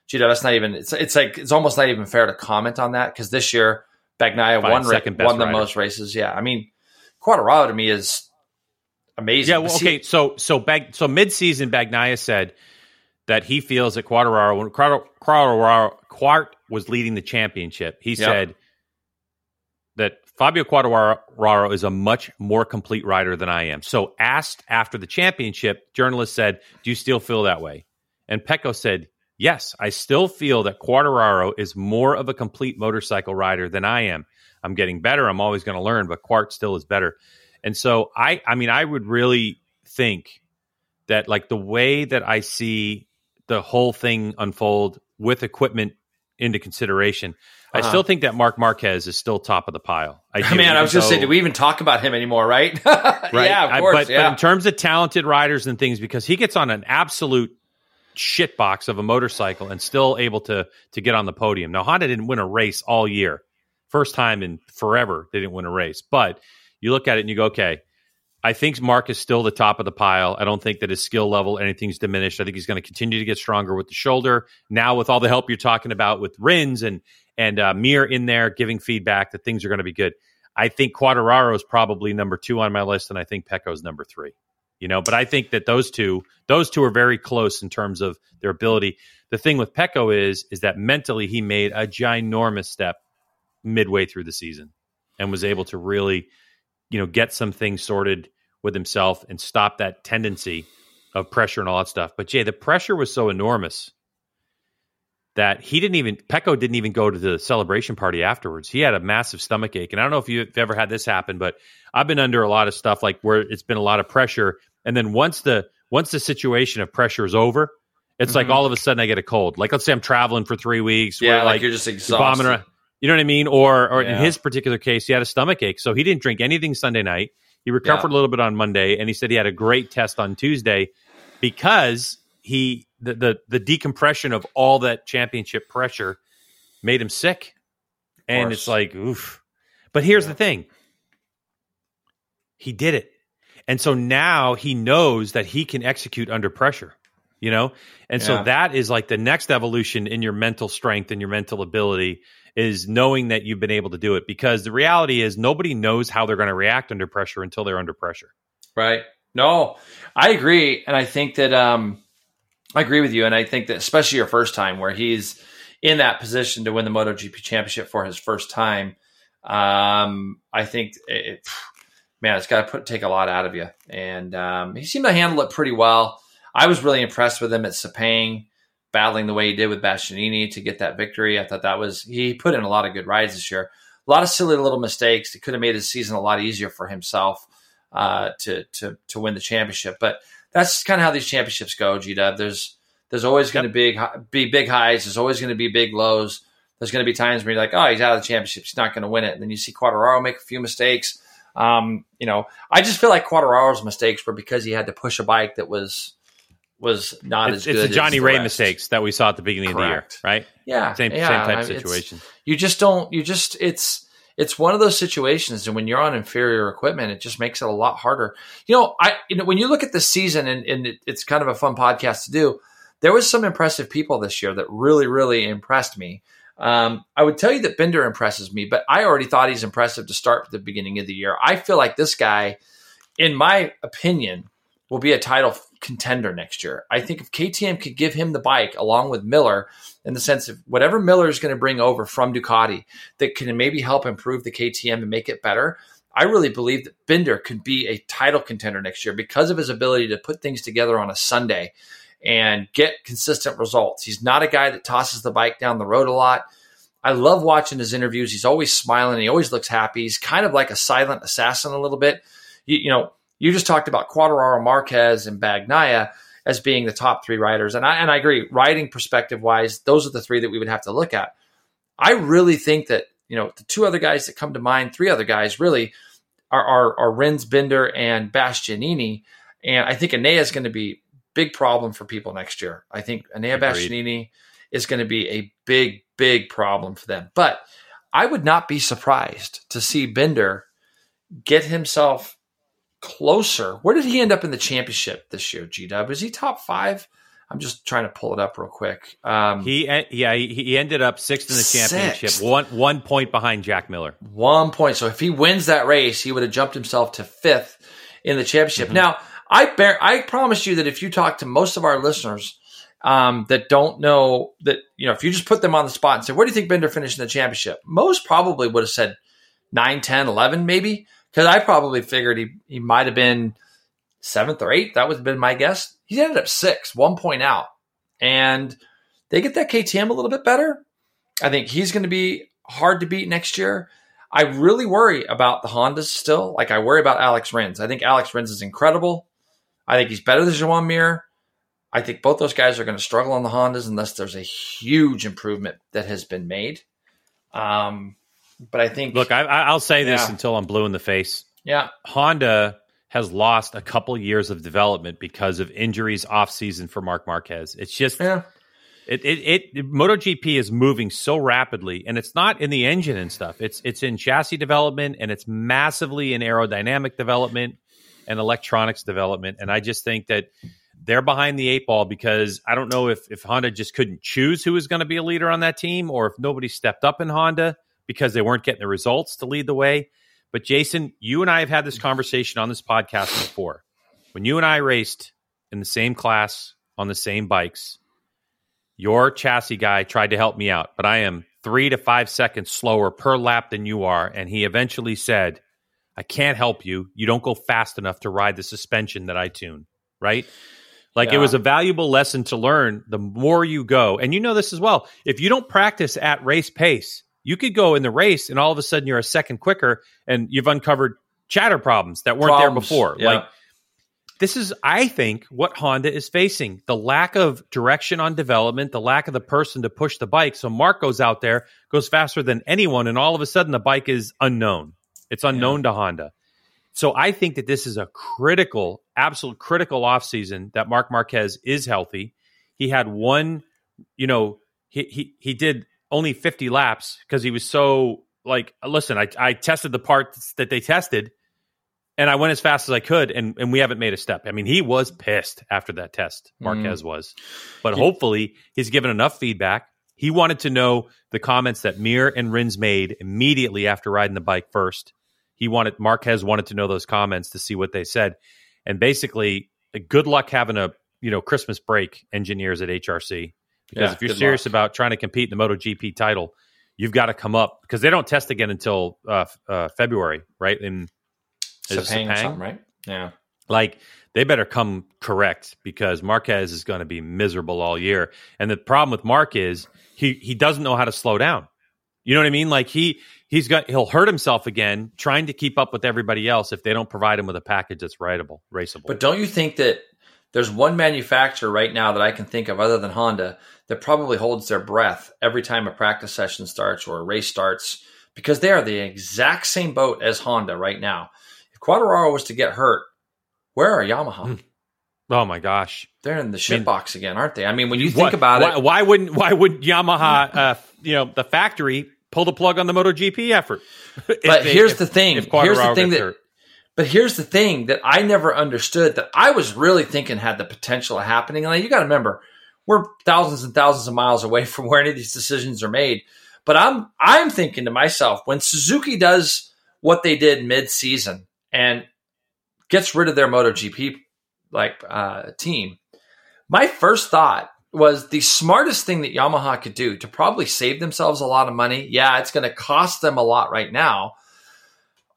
gee, that's not even. It's it's like it's almost not even fair to comment on that because this year Bagnaia won won the rider. most races. Yeah, I mean Quartararo to me is amazing. Yeah, well, okay. So so Bag so mid season Bagnaia said that he feels that Quartararo when Quartararo Quart was leading the championship, he yep. said Fabio Quartararo is a much more complete rider than I am. So, asked after the championship, journalists said, Do you still feel that way? And Pecco said, Yes, I still feel that Quartararo is more of a complete motorcycle rider than I am. I'm getting better. I'm always going to learn, but Quart still is better. And so, I, I mean, I would really think that, like, the way that I see the whole thing unfold with equipment into consideration, uh-huh. I still think that Marc Marquez is still top of the pile. I do, Man, I was just saying, do we even talk about him anymore? Right? right. Yeah, of course. I, but, yeah. but in terms of talented riders and things, because he gets on an absolute shitbox of a motorcycle and still able to to get on the podium. Now Honda didn't win a race all year. First time in forever they didn't win a race. But you look at it and you go, okay, I think Mark is still the top of the pile. I don't think that his skill level anything's diminished. I think he's going to continue to get stronger with the shoulder. Now with all the help you're talking about with Rins and and uh, Mir in there giving feedback that things are going to be good. I think Quartararo is probably number two on my list, and I think Pecco's number three. you know. But I think that those two, those two are very close in terms of their ability. The thing with Pecco is, is that mentally he made a ginormous step midway through the season and was able to really, you know, get some things sorted with himself and stop that tendency of pressure and all that stuff. But Jay, the pressure was so enormous that he didn't even Pecco didn't even go to the celebration party afterwards. He had a massive stomach ache, and I don't know if you've ever had this happen, but I've been under a lot of stuff like where it's been a lot of pressure, and then once the once the situation of pressure is over, it's mm-hmm. like all of a sudden I get a cold. Like let's say I'm traveling for three weeks, yeah, where, like, like, you're just exhausted. You're know what I mean? Or or yeah. in his particular case, he had a stomach ache, so he didn't drink anything Sunday night. He recovered yeah. a little bit on Monday, and he said he had a great test on Tuesday because he the, the the decompression of all that championship pressure made him sick. And it's like, oof. But here's yeah. the thing. He did it. And so now he knows that he can execute under pressure, you know? And so that is like the next evolution in your mental strength and your mental ability is knowing that you've been able to do it because the reality is nobody knows how they're going to react under pressure until they're under pressure. Right. No, I agree. And I think that, um, I agree with you, and I think that especially your first time, where he's in that position to win the MotoGP championship for his first time, um, I think it, man, it's got to put take a lot out of you. And um, he seemed to handle it pretty well. I was really impressed with him at Sepang, battling the way he did with Bastianini to get that victory. I thought that was he put in a lot of good rides this year. A lot of silly little mistakes. It could have made his season a lot easier for himself uh, to to to win the championship, but that's kind of how these championships go. G Dub. There's there's always going to be be big highs. There's always going to be big lows. There's going to be times where you're like, oh, he's out of the championship. He's not going to win it. And then you see Quartararo make a few mistakes. Um, you know, I just feel like Quartararo's mistakes were because he had to push a bike that was was not it's, as good. It's the Johnny Rea mistakes that we saw at the beginning Correct. of the year, right? Yeah, same yeah. same type of situation. You just don't. You just it's it's one of those situations and when you're on inferior equipment it just makes it a lot harder you know i you know when you look at the season and, and it, it's kind of a fun podcast to do there was some impressive people this year that really really impressed me um, i would tell you that binder impresses me but i already thought he's impressive to start at the beginning of the year i feel like this guy in my opinion will be a title contender next year. I think if KTM could give him the bike along with Miller, in the sense of whatever Miller is going to bring over from Ducati that can maybe help improve the KTM and make it better, I really believe that Binder could be a title contender next year because of his ability to put things together on a Sunday and get consistent results. He's not a guy that tosses the bike down the road a lot. I love watching his interviews. He's always smiling. He always looks happy. He's kind of like a silent assassin a little bit. You, you know, you just talked about Quartararo, Marquez, and Bagnaia as being the top three riders, and I and I agree. Riding perspective wise, those are the three that we would have to look at. I really think that you know the two other guys that come to mind, three other guys really are are, are Rins Binder and Bastianini, and I think Enea is going to be big problem for people next year. I think Enea Bastianini is going to be a big big problem for them, but I would not be surprised to see Binder get himself closer. Where did he end up in the championship this year, G Dub? Is he top five? I'm just trying to pull it up real quick. Um, he yeah he ended up sixth in the championship, sixth. one one point behind Jack Miller. One point. So if he wins that race, he would have jumped himself to fifth in the championship. Mm-hmm. Now I bear I promise you that if you talk to most of our listeners um, that don't know that you know if you just put them on the spot and say where do you think Binder finished in the championship, most probably would have said 9, 10, 11 maybe because I probably figured he, he might have been seventh or eighth. That would have been my guess. He ended up six, one point out. And they get that KTM a little bit better. I think he's going to be hard to beat next year. I really worry about the Hondas still. Like I worry about Alex Rins. I think Alex Rins is incredible. I think he's better than Joan Mir. I think both those guys are going to struggle on the Hondas unless there's a huge improvement that has been made. Um, but I think look, I, will say this yeah. until I'm blue in the face. Yeah, Honda has lost a couple years of development because of injuries off season for Marc Marquez. It's just yeah. It, it, it MotoGP is moving so rapidly, and it's not in the engine and stuff. It's it's in chassis development, and it's massively in aerodynamic development and electronics development. And I just think that they're behind the eight ball because I don't know if if Honda just couldn't choose who was going to be a leader on that team, or if nobody stepped up in Honda because they weren't getting the results to lead the way. But Jason, you and I have had this mm. conversation on this podcast before. when you and I raced in the same class on the same bikes, your chassis guy tried to help me out, but I am three to five seconds slower per lap than you are. And he eventually said, I can't help you. You don't go fast enough to ride the suspension that I tune, right? Like yeah. it was a valuable lesson to learn the more you go. And you know this as well. If you don't practice at race pace, you could go in the race and all of a sudden you're a second quicker and you've uncovered chatter problems that weren't problems. there before. Yeah. Like this is, I think, what Honda is facing the lack of direction on development, the lack of the person to push the bike. So Mark goes out there, goes faster than anyone, and all of a sudden the bike is unknown. It's unknown yeah. to Honda. So I think that this is a critical, absolute critical offseason that Marc Marquez is healthy. He had one, you know, he he he did only 50 laps because he was so like listen, I I tested the parts that they tested and I went as fast as I could and and we haven't made a step. I mean, he was pissed after that test, Marquez mm. was. But hopefully he's given enough feedback. He wanted to know the comments that Mir and Rins made immediately after riding the bike first he wanted Marquez wanted to know those comments to see what they said, and basically, good luck having a you know Christmas break, engineers at HRC, because yeah, if you're serious luck. about trying to compete in the MotoGP title, you've got to come up because they don't test again until uh, uh, February, right? In Sepang, right? Yeah, like they better come correct because Marquez is going to be miserable all year. And the problem with Mark is he he doesn't know how to slow down. You know what I mean? Like he he's got he'll hurt himself again trying to keep up with everybody else if they don't provide him with a package that's rideable, raceable. But don't you think that there's one manufacturer right now that I can think of other than Honda that probably holds their breath every time a practice session starts or a race starts because they are the exact same boat as Honda right now. If Quartararo was to get hurt, where are Yamaha? Hmm. Oh my gosh, they're in the shit I mean, box again, aren't they? I mean, when you think what, about why, it, why wouldn't why would Yamaha, uh, you know, the factory pull the plug on the MotoGP effort. but they, here's if, the thing. Here's the thing that. Hurt. But here's the thing that I never understood that I was really thinking had the potential of happening. Like you got to remember, we're thousands and thousands of miles away from where any of these decisions are made. But I'm I'm thinking to myself when Suzuki does what they did mid-season and gets rid of their MotoGP like uh, team, my first thought was the smartest thing that Yamaha could do to probably save themselves a lot of money. Yeah, it's going to cost them a lot right now.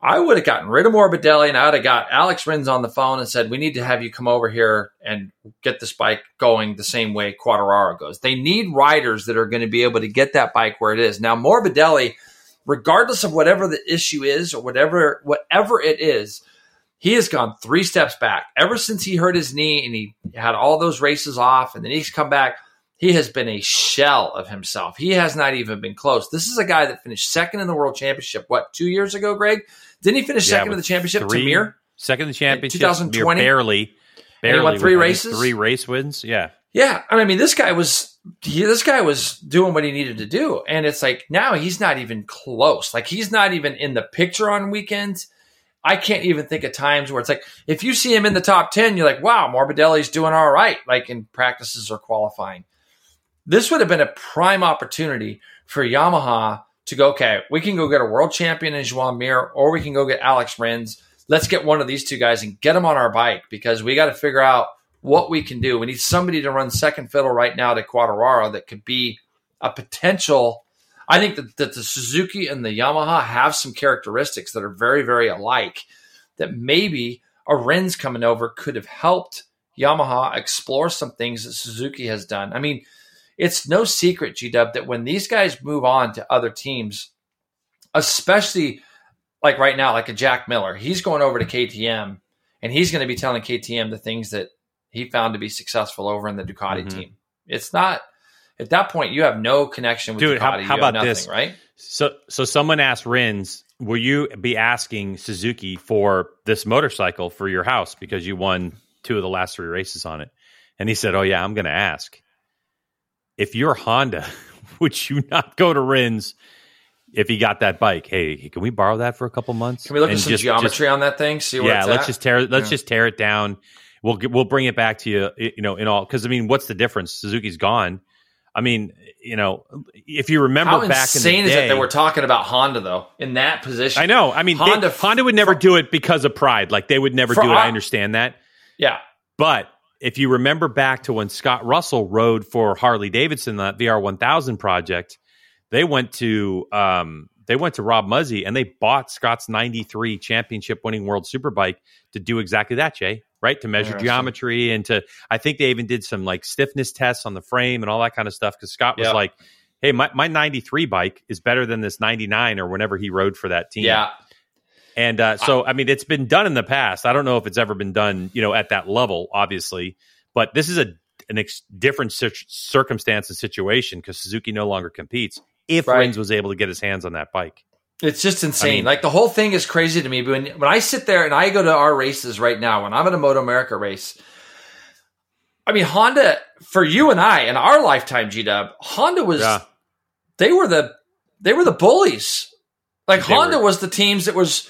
I would have gotten rid of Morbidelli and I would have got Alex Rins on the phone and said, We need to have you come over here and get this bike going the same way Quartararo goes. They need riders that are going to be able to get that bike where it is. Now, Morbidelli, regardless of whatever the issue is or whatever whatever it is, he has gone three steps back ever since he hurt his knee and he had all those races off and then he's come back he has been a shell of himself. He has not even been close. This is a guy that finished second in the world championship what two years ago greg? Didn't he finish yeah, second in the championship three, to Mir? second in the championship 2020 barely barely won three races? three race wins yeah. Yeah i mean this guy was he, this guy was doing what he needed to do and it's like now he's not even close. Like he's not even in the picture on weekends. I can't even think of times where it's like if you see him in the top 10, you're like, wow, Morbidelli's doing all right, like in practices or qualifying. This would have been a prime opportunity for Yamaha to go, okay, we can go get a world champion in Joan Mir, or we can go get Alex Rins. Let's get one of these two guys and get them on our bike because we got to figure out what we can do. We need somebody to run second fiddle right now to Quartararo that could be a potential I think that, that the Suzuki and the Yamaha have some characteristics that are very, very alike that maybe a Rins coming over could have helped Yamaha explore some things that Suzuki has done. I mean, it's no secret, G Dub, that when these guys move on to other teams, especially like right now, like a Jack Miller, he's going over to KTM and he's going to be telling KTM the things that he found to be successful over in the Ducati mm-hmm. team. It's not at that point, you have no connection with Dude, Ducati. How, how about nothing, this? Right? So, so someone asked Rins, "Will you be asking Suzuki for this motorcycle for your house because you won two of the last three races on it?" And he said, "Oh yeah, I'm going to ask. If you're Honda, would you not go to Rins?" If he got that bike, hey, can we borrow that for a couple months? Can we look at some just, geometry just, on that thing? See yeah, let's at? just tear let's yeah. just tear it down. We'll we'll bring it back to you, you know, in all because I mean, what's the difference? Suzuki's gone I mean, you know, if you remember How back insane in the day, is that we're talking about Honda though in that position? I know. I mean, Honda, they, Honda would never for, do it because of pride. Like they would never do it. I understand that. Yeah. But if you remember back to when Scott Russell rode for Harley Davidson, that VR 1000 project, they went to um, they went to Rob Muzzy and they bought Scott's 93 championship winning world superbike to do exactly that, Jay, right? To measure geometry and to, I think they even did some like stiffness tests on the frame and all that kind of stuff. Cause Scott was like, Hey, my, my 93 bike is better than this 99 or whenever he rode for that team. Yeah. And uh, so, I mean, it's been done in the past. I don't know if it's ever been done, you know, at that level, obviously, but this is a an ex- different circumstance and situation because Suzuki no longer competes. If right. Rins was able to get his hands on that bike, it's just insane. I mean, like the whole thing is crazy to me. But when when I sit there and I go to our races right now, when I'm at a Moto America race, I mean Honda for you and I in our lifetime, G Dub, Honda was yeah. they were the they were the bullies. Like they Honda were. was the teams that was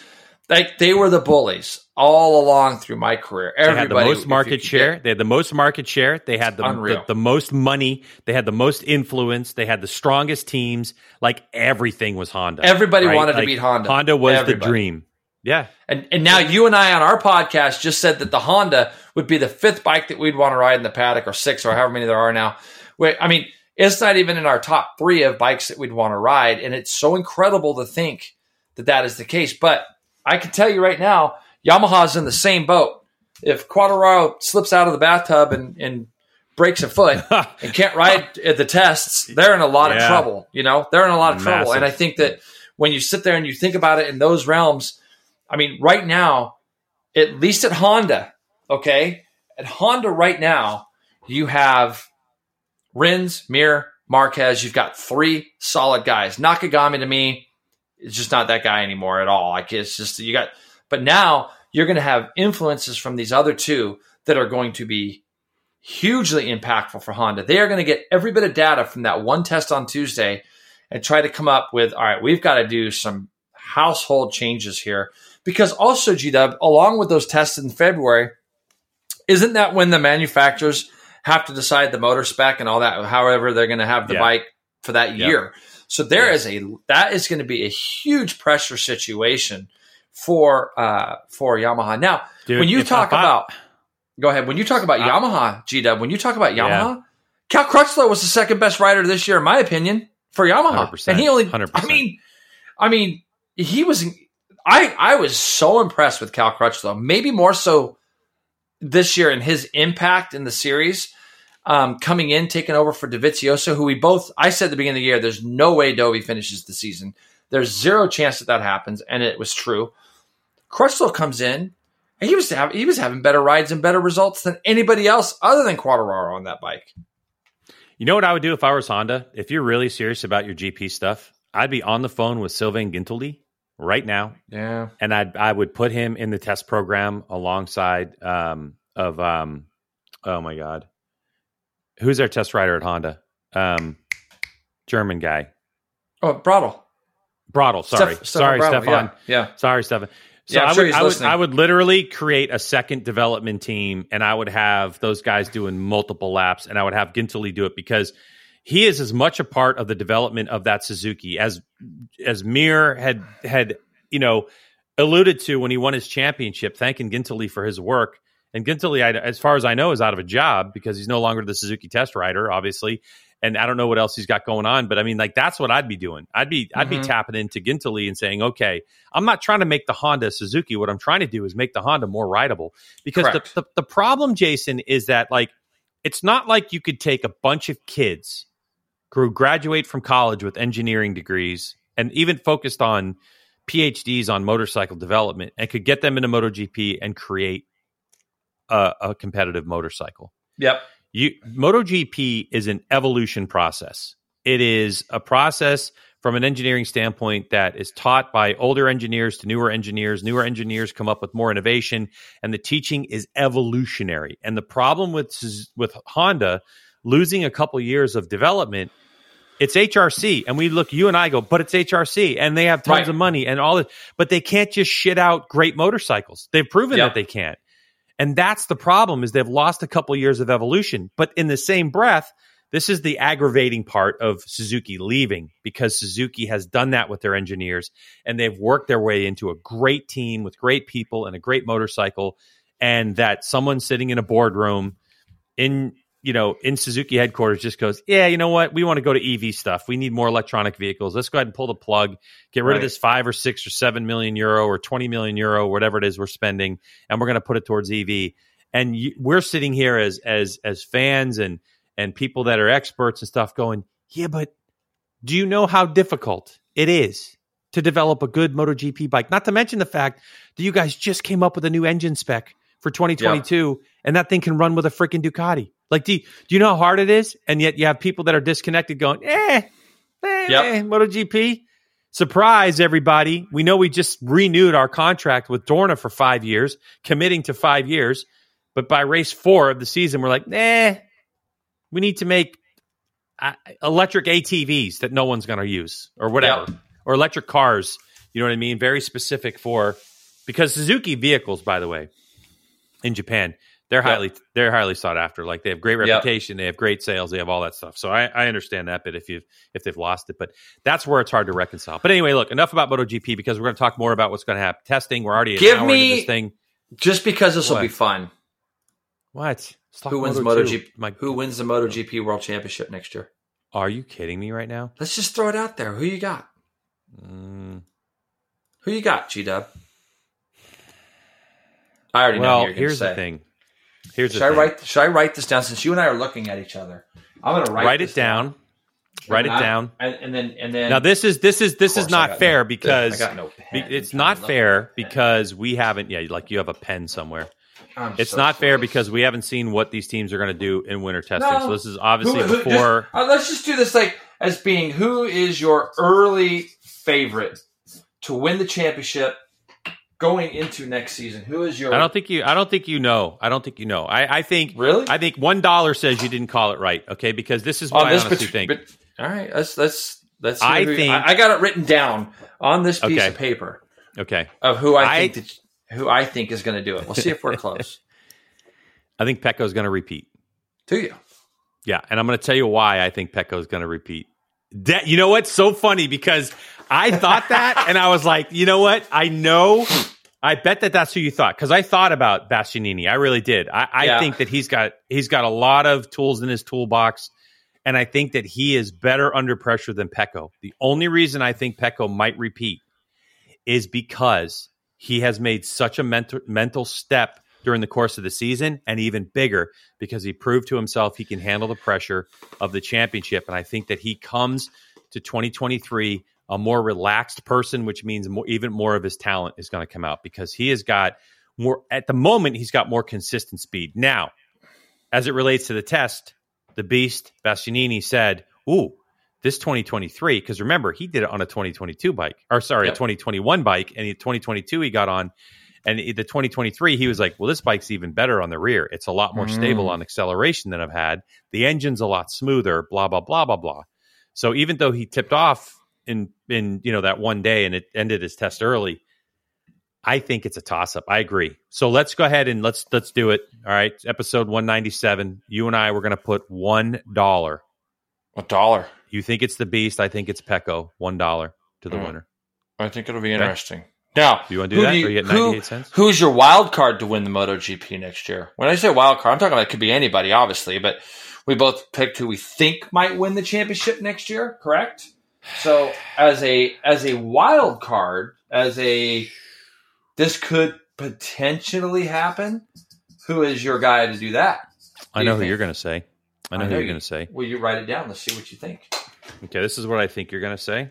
like they were the bullies all along through my career. Everybody, they had the most market share. Get, they had the most market share. They had the, the, the most money. They had the most influence. They had the strongest teams. Like everything was Honda. Everybody right? wanted like, to beat Honda. Honda was Everybody. the dream. Yeah. And and now you and I on our podcast just said that the Honda would be the fifth bike that we'd want to ride in the paddock or six or however many there are now. Wait, I mean, it's not even in our top three of bikes that we'd want to ride. And it's so incredible to think that that is the case. But I can tell you right now, Yamaha's in the same boat. If Quartararo slips out of the bathtub and, and breaks a foot and can't ride at the tests, they're in a lot yeah. of trouble. You know, they're in a lot of Massive. trouble. And I think that when you sit there and you think about it in those realms, I mean, right now, at least at Honda, okay, at Honda right now, you have Rins, Mir, Marquez. You've got three solid guys. Nakagami to me is just not that guy anymore at all. Like it's just you got, but now you're going to have influences from these other two that are going to be hugely impactful for Honda. They are going to get every bit of data from that one test on Tuesday and try to come up with, all right, we've got to do some household changes here. Because also, GW, along with those tests in February, isn't that when the manufacturers have to decide the motor spec and all that, however they're going to have the yeah. bike for that year? So there is a that is going to be a huge pressure situation for uh for Yamaha. Now, Dude, when you talk I, about go ahead, when you talk about I, Yamaha, G Dub, when you talk about Yamaha, yeah. Cal Crutchlow was the second best rider this year, in my opinion, for Yamaha, and he only. 100%. I mean, I mean, he was. I I was so impressed with Cal Crutchlow, maybe more so this year in his impact in the series um, coming in, taking over for Dovizioso, who we both, I said at the beginning of the year, there's no way Dovi finishes the season. There's zero chance that that happens, and it was true. Crutchlow comes in, and he was he was having better rides and better results than anybody else other than Quartararo on that bike. You know what I would do if I was Honda? If you're really serious about your GP stuff, I'd be on the phone with Sylvain Guintoli right now. Yeah, and I'd I would put him in the test program alongside um, of um, oh my god, who's our test rider at Honda? Um, German guy. Oh, Bradl. Bradl. Sorry, Steph, sorry, Stefan. Yeah, yeah. Sorry, Stefan. So yeah, I, would, I, would, I would literally create a second development team, and I would have those guys doing multiple laps, and I would have Guintoli do it because he is as much a part of the development of that Suzuki as as Mir had had you know alluded to when he won his championship, thanking Guintoli for his work. And Guintoli, as far as I know, is out of a job because he's no longer the Suzuki test rider, obviously. And I don't know what else he's got going on, but I mean, like that's what I'd be doing. I'd be mm-hmm. I'd be mm-hmm. tapping into Guintoli and saying, okay, I'm not trying to make the Honda Suzuki. What I'm trying to do is make the Honda more rideable. Because the, the the problem, Jason, is that like it's not like you could take a bunch of kids who graduate from college with engineering degrees and even focused on PhDs on motorcycle development and could get them into MotoGP and create a, a competitive motorcycle. Yep. You MotoGP is an evolution process. It is a process from an engineering standpoint that is taught by older engineers to newer engineers. Newer engineers come up with more innovation, and the teaching is evolutionary. And the problem with with Honda losing a couple years of development, it's HRC, and we look you and I go, but it's HRC, and they have tons right. of money and all this, but they can't just shit out great motorcycles. They've proven yep. that they can't. And that's the problem is they've lost a couple years of evolution. But in the same breath, this is the aggravating part of Suzuki leaving because Suzuki has done that with their engineers and they've worked their way into a great team with great people and a great motorcycle. and that someone sitting in a boardroom in you know in Suzuki headquarters just goes, yeah, you know what, we want to go to EV stuff. We need more electronic vehicles. Let's go ahead and pull the plug, get rid Right. of this five or six or seven million euro or twenty million euro, whatever it is we're spending, and we're going to put it towards EV. And you, we're sitting here as as as fans and and people that are experts and stuff, going, yeah, but do you know how difficult it is to develop a good MotoGP bike? Not to mention the fact that you guys just came up with a new engine spec for 2022, and that thing can run with a freaking Ducati. Like, do you, do you know how hard it is? And yet you have people that are disconnected going, eh, eh, Yep. eh, MotoGP. Surprise, everybody. We know we just renewed our contract with Dorna for five years, committing to five years. But by race four of the season, we're like, nah, we need to make uh, electric ATVs that no one's going to use or whatever, Yep. or electric cars. You know what I mean? Very specific for because Suzuki vehicles, by the way, in Japan, they're Yep. highly they're highly sought after. Like they have great Yep. reputation, they have great sales, they have all that stuff. So I, I understand that bit if you if they've lost it, but that's where it's hard to reconcile. But anyway, look, enough about MotoGP because we're going to talk more about what's going to happen. Testing, we're already Give me- this thing. Just because this will be fun. What? Who wins the Moto2. MotoGP? My, Who wins the MotoGP World Championship next year? Are you kidding me right now? Let's just throw it out there. Who you got? Mm, Who you got, G Dub? I already know. well, here's the thing. Here's Should I thing. write? Should I write this down? Since you and I are looking at each other, I'm going to write, write this it down. Write it I- down. and, and then and then. Now this is this is this is not fair no- because no it's not trying to look fair the pen. because we haven't yeah like you have a pen somewhere. I'm It's so not fair because we haven't seen what these teams are going to do in winter testing. No. So this is obviously Who- who- before. just- uh, let's just do this like as being who is your early favorite to win the championship going into next season? Who is your? I don't think you. I don't think you know. I don't think you know. I, I think. really. I think one dollar says you didn't call it right. Okay, because this is what on I honestly think. but all right, let's let's let's. I who- think- I, I got it written down on this piece Okay. of paper okay, of who I, I- think that, who I think is going to do it. We'll see if we're close. I think Pecco's going to repeat. to you. Yeah, and I'm going to tell you why I think Pecco's going to repeat. That you know what's so funny because I thought that and I was like, you know what? I know. I bet that that's who you thought because I thought about Bastianini. I really did. I, I Yeah. think that he's got he's got a lot of tools in his toolbox, and I think that he is better under pressure than Pecco. The only reason I think Pecco might repeat is because he has made such a mental mental step during the course of the season and even bigger because he proved to himself he can handle the pressure of the championship and I think that he comes to 2023 a more relaxed person which means more, even more of his talent is going to come out because he has got more at the moment he's got more consistent speed. Now, as it relates to the test, the beast Bastianini said, "Ooh, this 2023 because remember he did it on a 2022 bike or sorry Yep. a 2021 bike and in 2022 he got on and the 2023 he was like well this bike's even better on the rear. It's a lot more stable Mm. on acceleration than i've had. The engine's a lot smoother blah blah blah blah blah. So even though he tipped off in in you know that one day and it ended his test early i think it's a toss up i agree. So let's go ahead and let's let's do it. All right. Episode 197 you and i we're going to put one dollar. A dollar. you think it's the beast i think it's pecco. One dollar to the Mm. winner. I think it'll be interesting. Now, you wanna do who that, you- or you get who- cents? Who's your wild card to win the MotoGP next year? When I say wild card, I'm talking about it could be anybody, obviously, but we both picked who we think might win the championship next year, correct? So, as a as a wild card, as a this could potentially happen. Who is your guy to do that? i know you who you're going to say i know I who you're going to say Will you write it down? Let's see what you think. okay this is what i think you're going to say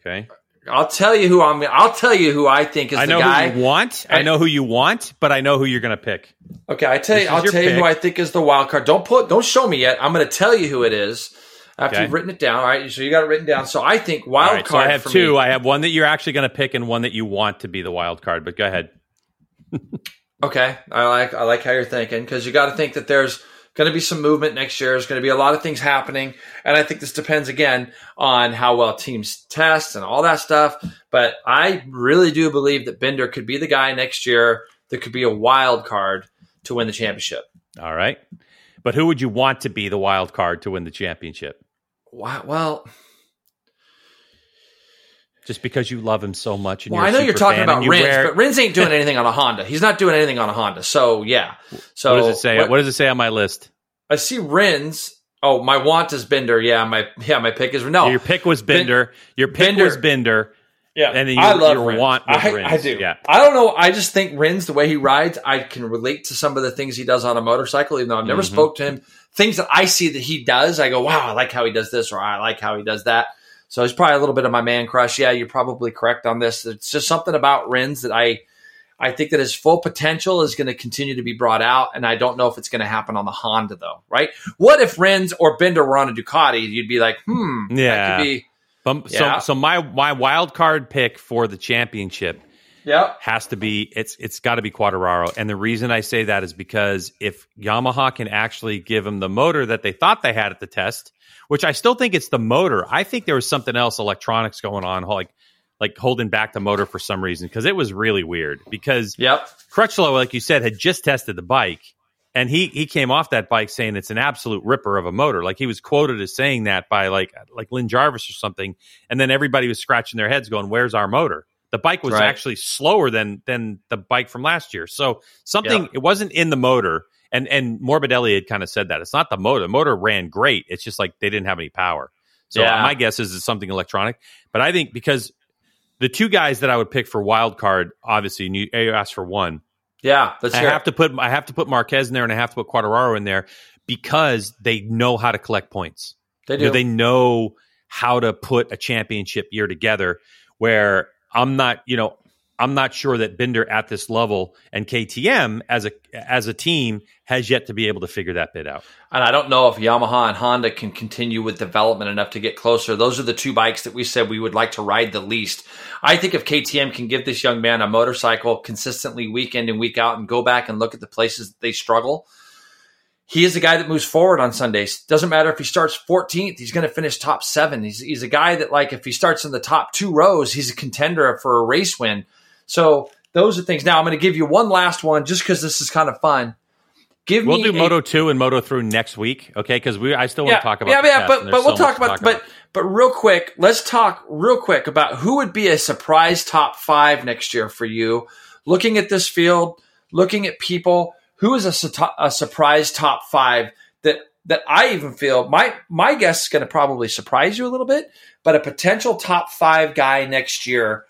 okay I'll tell you who I'm. I'll tell you who I think is I the know guy. who you want. I And- know who you want, but I know who you're going to pick. Okay, I tell This you, I'll tell you who. I think is the wild card. Don't put, don't show me yet. I'm going to tell you who it is after Okay. you've written it down. All right, so you got it written down. So I think wild right, so card. I have for two. me- I have one that you're actually going to pick, and one that you want to be the wild card. But go ahead. Okay, I like I like how you're thinking because you got to think that there's going to be some movement next year. There's going to be a lot of things happening, and I think this depends again on how well teams test and all that stuff. But I really do believe that Binder could be the guy next year that could be a wild card to win the championship. All right, but who would you want to be the wild card to win the championship? Wow. Well, just because you love him so much. And well, I know you're talking about you Rins, wear- but Rins ain't doing anything on a Honda. He's not doing anything on a Honda. So yeah. So what does it say? What, does it say on my list? I see Rins. Oh, my want is Binder. Yeah, my yeah, my pick is no. Your pick was Binder. Your pick Binder. was Binder. Yeah, And then I love your Rins. want I, Rins. I do. Yeah. I don't know. I just think Rins, the way he rides, I can relate to some of the things he does on a motorcycle. Even though I've never Mhm. spoke to him, things that I see that he does, I go, "Wow, I like how he does this," or "I like how he does that." So he's probably a little bit of my man crush. Yeah, you're probably correct on this. It's just something about Rins that I, I think that his full potential is going to continue to be brought out, and I don't know if it's going to happen on the Honda though. Right? What if Rins or Binder were on a Ducati? You'd be like, "Hmm, that Yeah. could be." Yeah. So, so my my wild card pick for the championship Yep. has to be it's it's got to be Quadraro, and the reason I say that is because if Yamaha can actually give him the motor that they thought they had at the test, which I still think it's the motor, I think there was something else electronics going on, like like holding back the motor for some reason because it was really weird. Because Yep. Crutchlow, like you said, had just tested the bike, and he he came off that bike saying it's an absolute ripper of a motor. Like he was quoted as saying that by like like Lin Jarvis or something, and then everybody was scratching their heads, going, "Where's our motor?" The bike was Right. actually slower than than the bike from last year. So something Yeah. it wasn't in the motor. And and Morbidelli had kind of said that it's not the motor. The motor ran great. It's just like they didn't have any power. So Yeah. my guess is it's something electronic. But I think because the two guys that I would pick for wild card, obviously, and you, you asked for one. Yeah. Let's I have to put I have to put Marquez in there, and I have to put Quadraro in there because they know how to collect points. They You do. know, they know how to put a championship year together. Where I'm not, you know, I'm not sure that Binder at this level and KTM as a as a team has yet to be able to figure that bit out. And I don't know if Yamaha and Honda can continue with development enough to get closer. Those are the two bikes that we said we would like to ride the least. I think if KTM can give this young man a motorcycle consistently week in and week out and go back and look at the places that they struggle, he is a guy that moves forward on Sundays. Doesn't matter if he starts 14th, he's going to finish top seven. He's, he's a guy that, like, if he starts in the top two rows, he's a contender for a race win. So those are things. Now, I'm going to give you one last one just because this is kind of fun. Give We'll do a- Moto two and Moto three next week, okay? Because we I still want to talk about yeah, yeah, but but we'll so talk about but but real quick, let's talk real quick about who would be a surprise top five next year for you. Looking at this field, looking at people, who is a, a surprise top five that that I even feel my my guess is going to probably surprise you a little bit, but a potential top five guy next year.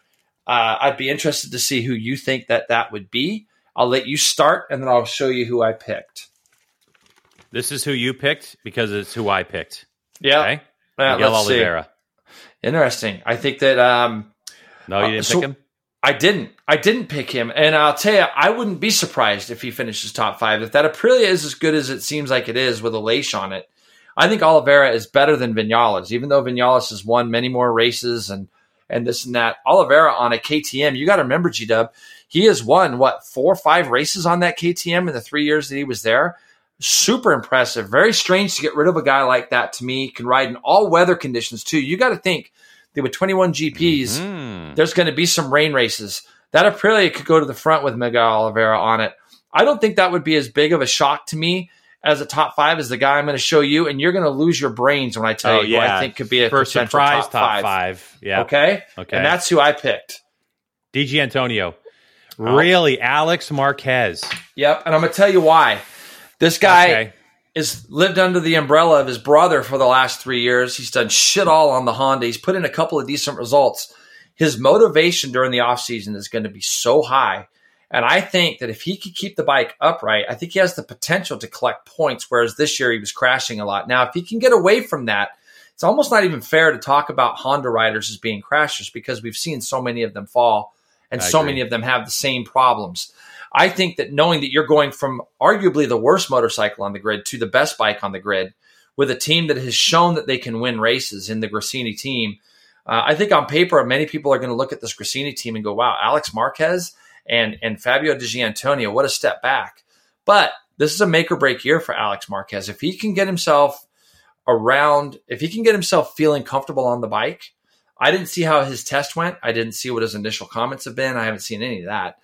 Uh, I'd be interested to see who you think that that would be. I'll let you start, and then I'll show you who I picked. This is who you picked because it's who I picked. Yeah, Okay, Uh, Miguel let's see. Oliveira. Interesting. I think that um, No, you Uh, didn't so- pick him. I didn't. I didn't pick him, and I'll tell you, I wouldn't be surprised if he finishes top five. If that Aprilia is as good as it seems like it is with a leash on it, I think Oliveira is better than Vinales. Even though Vinales has won many more races and and this and that, Oliveira on a KTM, you got to remember, G Dub, he has won what four or five races on that KTM in the three years that he was there. Super impressive. Very strange to get rid of a guy like that. To me, can ride in all weather conditions too. You got to think that with 21 GPs Hmm. there's going to be some rain races. That Aprilia could go to the front with Miguel Oliveira on it. I don't think that would be as big of a shock to me as a top five as the guy I'm going to show you, and you're going to lose your brains when I tell Oh you who yeah, I think could be a for potential surprise top, five. five. Yeah. Okay, Okay. and that's who I picked. Di Giannantonio. Oh. Really, Alex Marquez. Yep, and I'm going to tell you why. This guy Okay. Is lived under the umbrella of his brother for the last three years. He's done shit all on the Honda. He's put in a couple of decent results. His motivation during the offseason is going to be so high. And I think that if he could keep the bike upright, I think he has the potential to collect points, whereas this year he was crashing a lot. Now, if he can get away from that, it's almost not even fair to talk about Honda riders as being crashers because we've seen so many of them fall and I so agree. many of them have the same problems. I think that knowing that you're going from arguably the worst motorcycle on the grid to the best bike on the grid with a team that has shown that they can win races in the Gresini team, uh, I think on paper, many people are going to look at this Gresini team and go, wow, Alex Marquez and, and Fabio Di Giannantonio, what a step back. But this is a make or break year for Alex Marquez. If he can get himself around, if he can get himself feeling comfortable on the bike, I didn't see how his test went. I didn't see what his initial comments have been. I haven't seen any of that.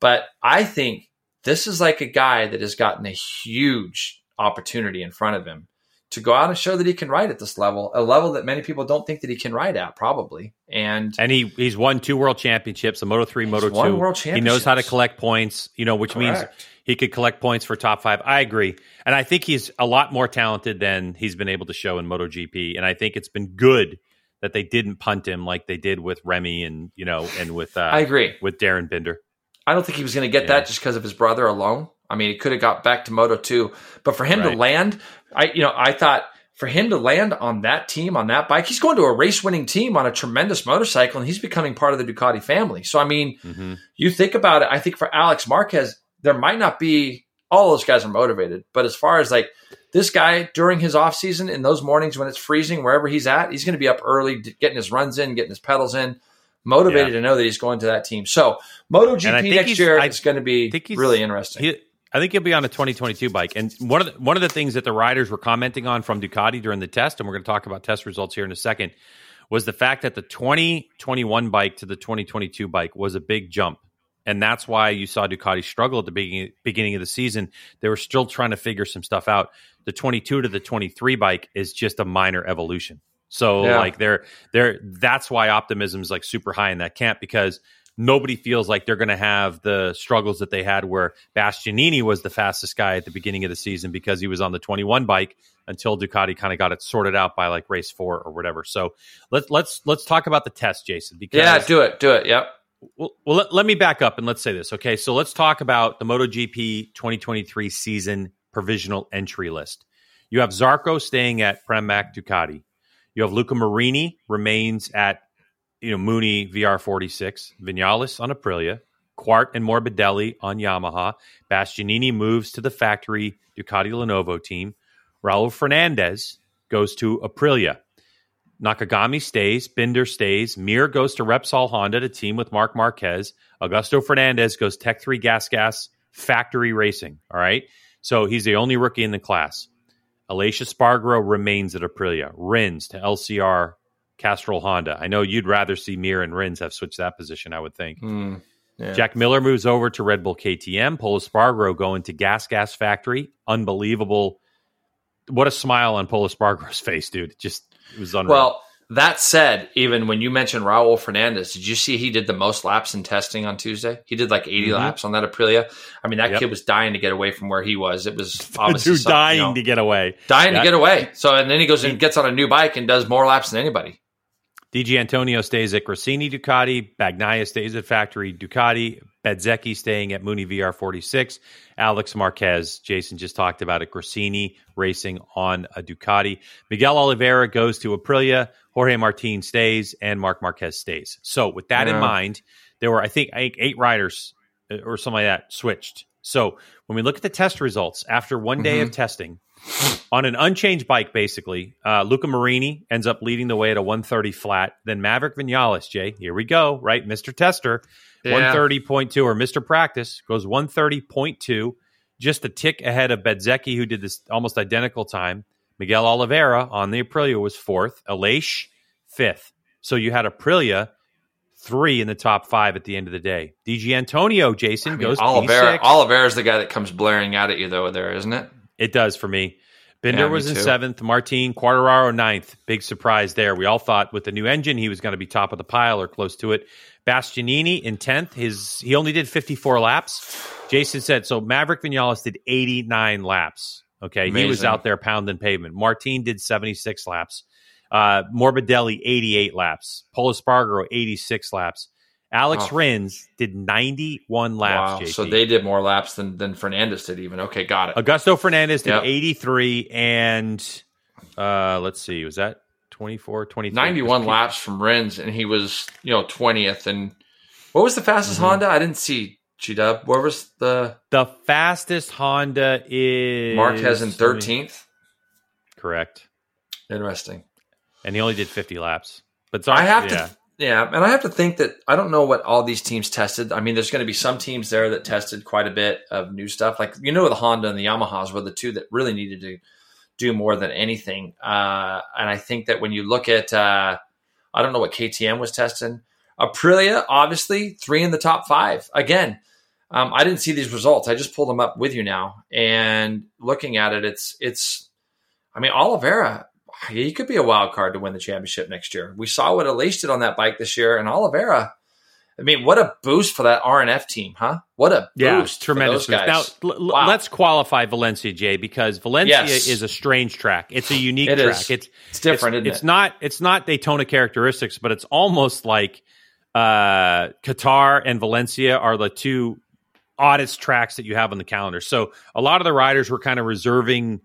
But I think this is like a guy that has gotten a huge opportunity in front of him to go out and show that he can ride at this level, a level that many people don't think that he can ride at, probably. And and he he's won two world championships, a Moto three, Moto two. world He knows how to collect points, you know, which Correct. means he could collect points for top five. I agree, and I think he's a lot more talented than he's been able to show in MotoGP. And I think it's been good that they didn't punt him like they did with Remy and you know and with uh, I agree with Darryn Binder. I don't think he was going to get yeah. that just because of his brother alone. I mean, he could have got back to Moto two, but for him right. to land, I you know I thought for him to land on that team on that bike, he's going to a race winning team on a tremendous motorcycle, and he's becoming part of the Ducati family. So I mean, mm-hmm. you think about it. I think for Alex Marquez, there might not be all those guys are motivated, but as far as like this guy during his off season in those mornings when it's freezing, wherever he's at, he's going to be up early, getting his runs in, getting his pedals in, motivated yeah. to know that he's going to that team. So MotoGP next year is going to be think really interesting. He, I think he'll be on a 2022 bike. And one of the, one of the things that the riders were commenting on from Ducati during the test, and we're going to talk about test results here in a second, was the fact that the 2021 bike to the 2022 bike was a big jump. And that's why you saw Ducati struggle at the beginning, beginning of the season. They were still trying to figure some stuff out. The 22 to the 23 bike is just a minor evolution. So yeah. like they're they're that's why optimism is like super high in that camp because – nobody feels like they're going to have the struggles that they had where Bastianini was the fastest guy at the beginning of the season because he was on the 21 bike until Ducati kind of got it sorted out by like race 4 or whatever. So let's let's let's talk about the test Jason because Yeah, do it. Do it. Yep. Well, well let, let me back up and let's say this. Okay, so let's talk about the MotoGP 2023 season provisional entry list. You have Zarco staying at Pramac Ducati. You have Luca Marini remains at you know, Mooney VR46, Vinales on Aprilia, Quart and Morbidelli on Yamaha. Bastianini moves to the factory Ducati Lenovo team. Raul Fernandez goes to Aprilia. Nakagami stays, Binder stays, Mir goes to Repsol Honda to team with Marc Marquez. Augusto Fernandez goes Tech 3 Gas Gas Factory Racing. All right. So he's the only rookie in the class. Aleix Espargaro remains at Aprilia. Rins to LCR Castrol Honda. I know you'd rather see Mir and Rins have switched that position, I would think. Mm, yeah. Jack Miller moves over to Red Bull KTM. Pol Espargaro going to Gas Gas Factory. Unbelievable. What a smile on Pol Espargaro's face, dude. Just, it was unreal. Well, that said, even when you mentioned Raul Fernandez, did you see he did the most laps in testing on Tuesday? He did like 80 mm-hmm. laps on that Aprilia. I mean, that yep. kid was dying to get away from where he was. It was obviously Dude, dying you know, to get away. Dying yeah. to get away. So, and then he goes and gets on a new bike and does more laps than anybody. Di Giannantonio stays at Gresini Ducati. Bagnaia stays at Factory Ducati. Bezzecchi staying at Mooney VR46. Alex Marquez, Jason just talked about it. Gresini racing on a Ducati. Miguel Oliveira goes to Aprilia. Jorge Martin stays, and Marc Marquez stays. So, with that yeah. in mind, there were, I think, eight, riders uh, or something like that switched. So, when we look at the test results after one day mm-hmm. of testing, on an unchanged bike, basically, uh, Luca Marini ends up leading the way at a 130 flat. Then Maverick Vinales, Jay, here we go, right? Mr. Tester, yeah. 130.2, or Mr. Practice goes 130.2, just a tick ahead of Bezzecchi, who did this almost identical time. Miguel Oliveira on the Aprilia was fourth, Aleix fifth. So you had Aprilia three in the top five at the end of the day. Di Antonio, Jason, I mean, goes Oliveira. Oliveira is the guy that comes blaring out at you, though, there, isn't it? It does for me. Binder yeah, was in seventh. Martin Quartararo ninth. Big surprise there. We all thought with the new engine he was going to be top of the pile or close to it. Bastianini in tenth. His he only did fifty four laps. Jason said so. Maverick Vinales did eighty nine laps. Okay, Amazing. he was out there pounding pavement. Martin did seventy six laps. Uh, Morbidelli eighty eight laps. Pol Espargaro eighty six laps. Alex oh. Rins did 91 laps. Wow. So they did more laps than, than Fernandez did, even. Okay, got it. Augusto Fernandez did yep. 83, and uh, let's see, was that 24, 23? 91 laps from Rins, and he was, you know, 20th. And what was the fastest mm-hmm. Honda? I didn't see G Dub. Where was the. The fastest Honda is. Marquez in 13th? Correct. Interesting. And he only did 50 laps. But sorry, I have yeah. to yeah, and I have to think that I don't know what all these teams tested. I mean, there's going to be some teams there that tested quite a bit of new stuff. Like you know, the Honda and the Yamahas were the two that really needed to do more than anything. Uh, and I think that when you look at, uh, I don't know what KTM was testing. Aprilia, obviously, three in the top five. Again, um, I didn't see these results. I just pulled them up with you now, and looking at it, it's it's I mean, Oliveira, he could be a wild card to win the championship next year. We saw what Aleix did on that bike this year, and Oliveira. I mean, what a boost for that RNF team, huh? What a yeah, boost! tremendous guys. Now, l- Wow. let's qualify Valencia, Jay, because Valencia Yes. is a strange track. It's a unique It track. is. It's It's different, it's, it's it? not it's not Daytona characteristics, but it's almost like uh, Qatar and Valencia are the two oddest tracks that you have on the calendar. So a lot of the riders were kind of reserving,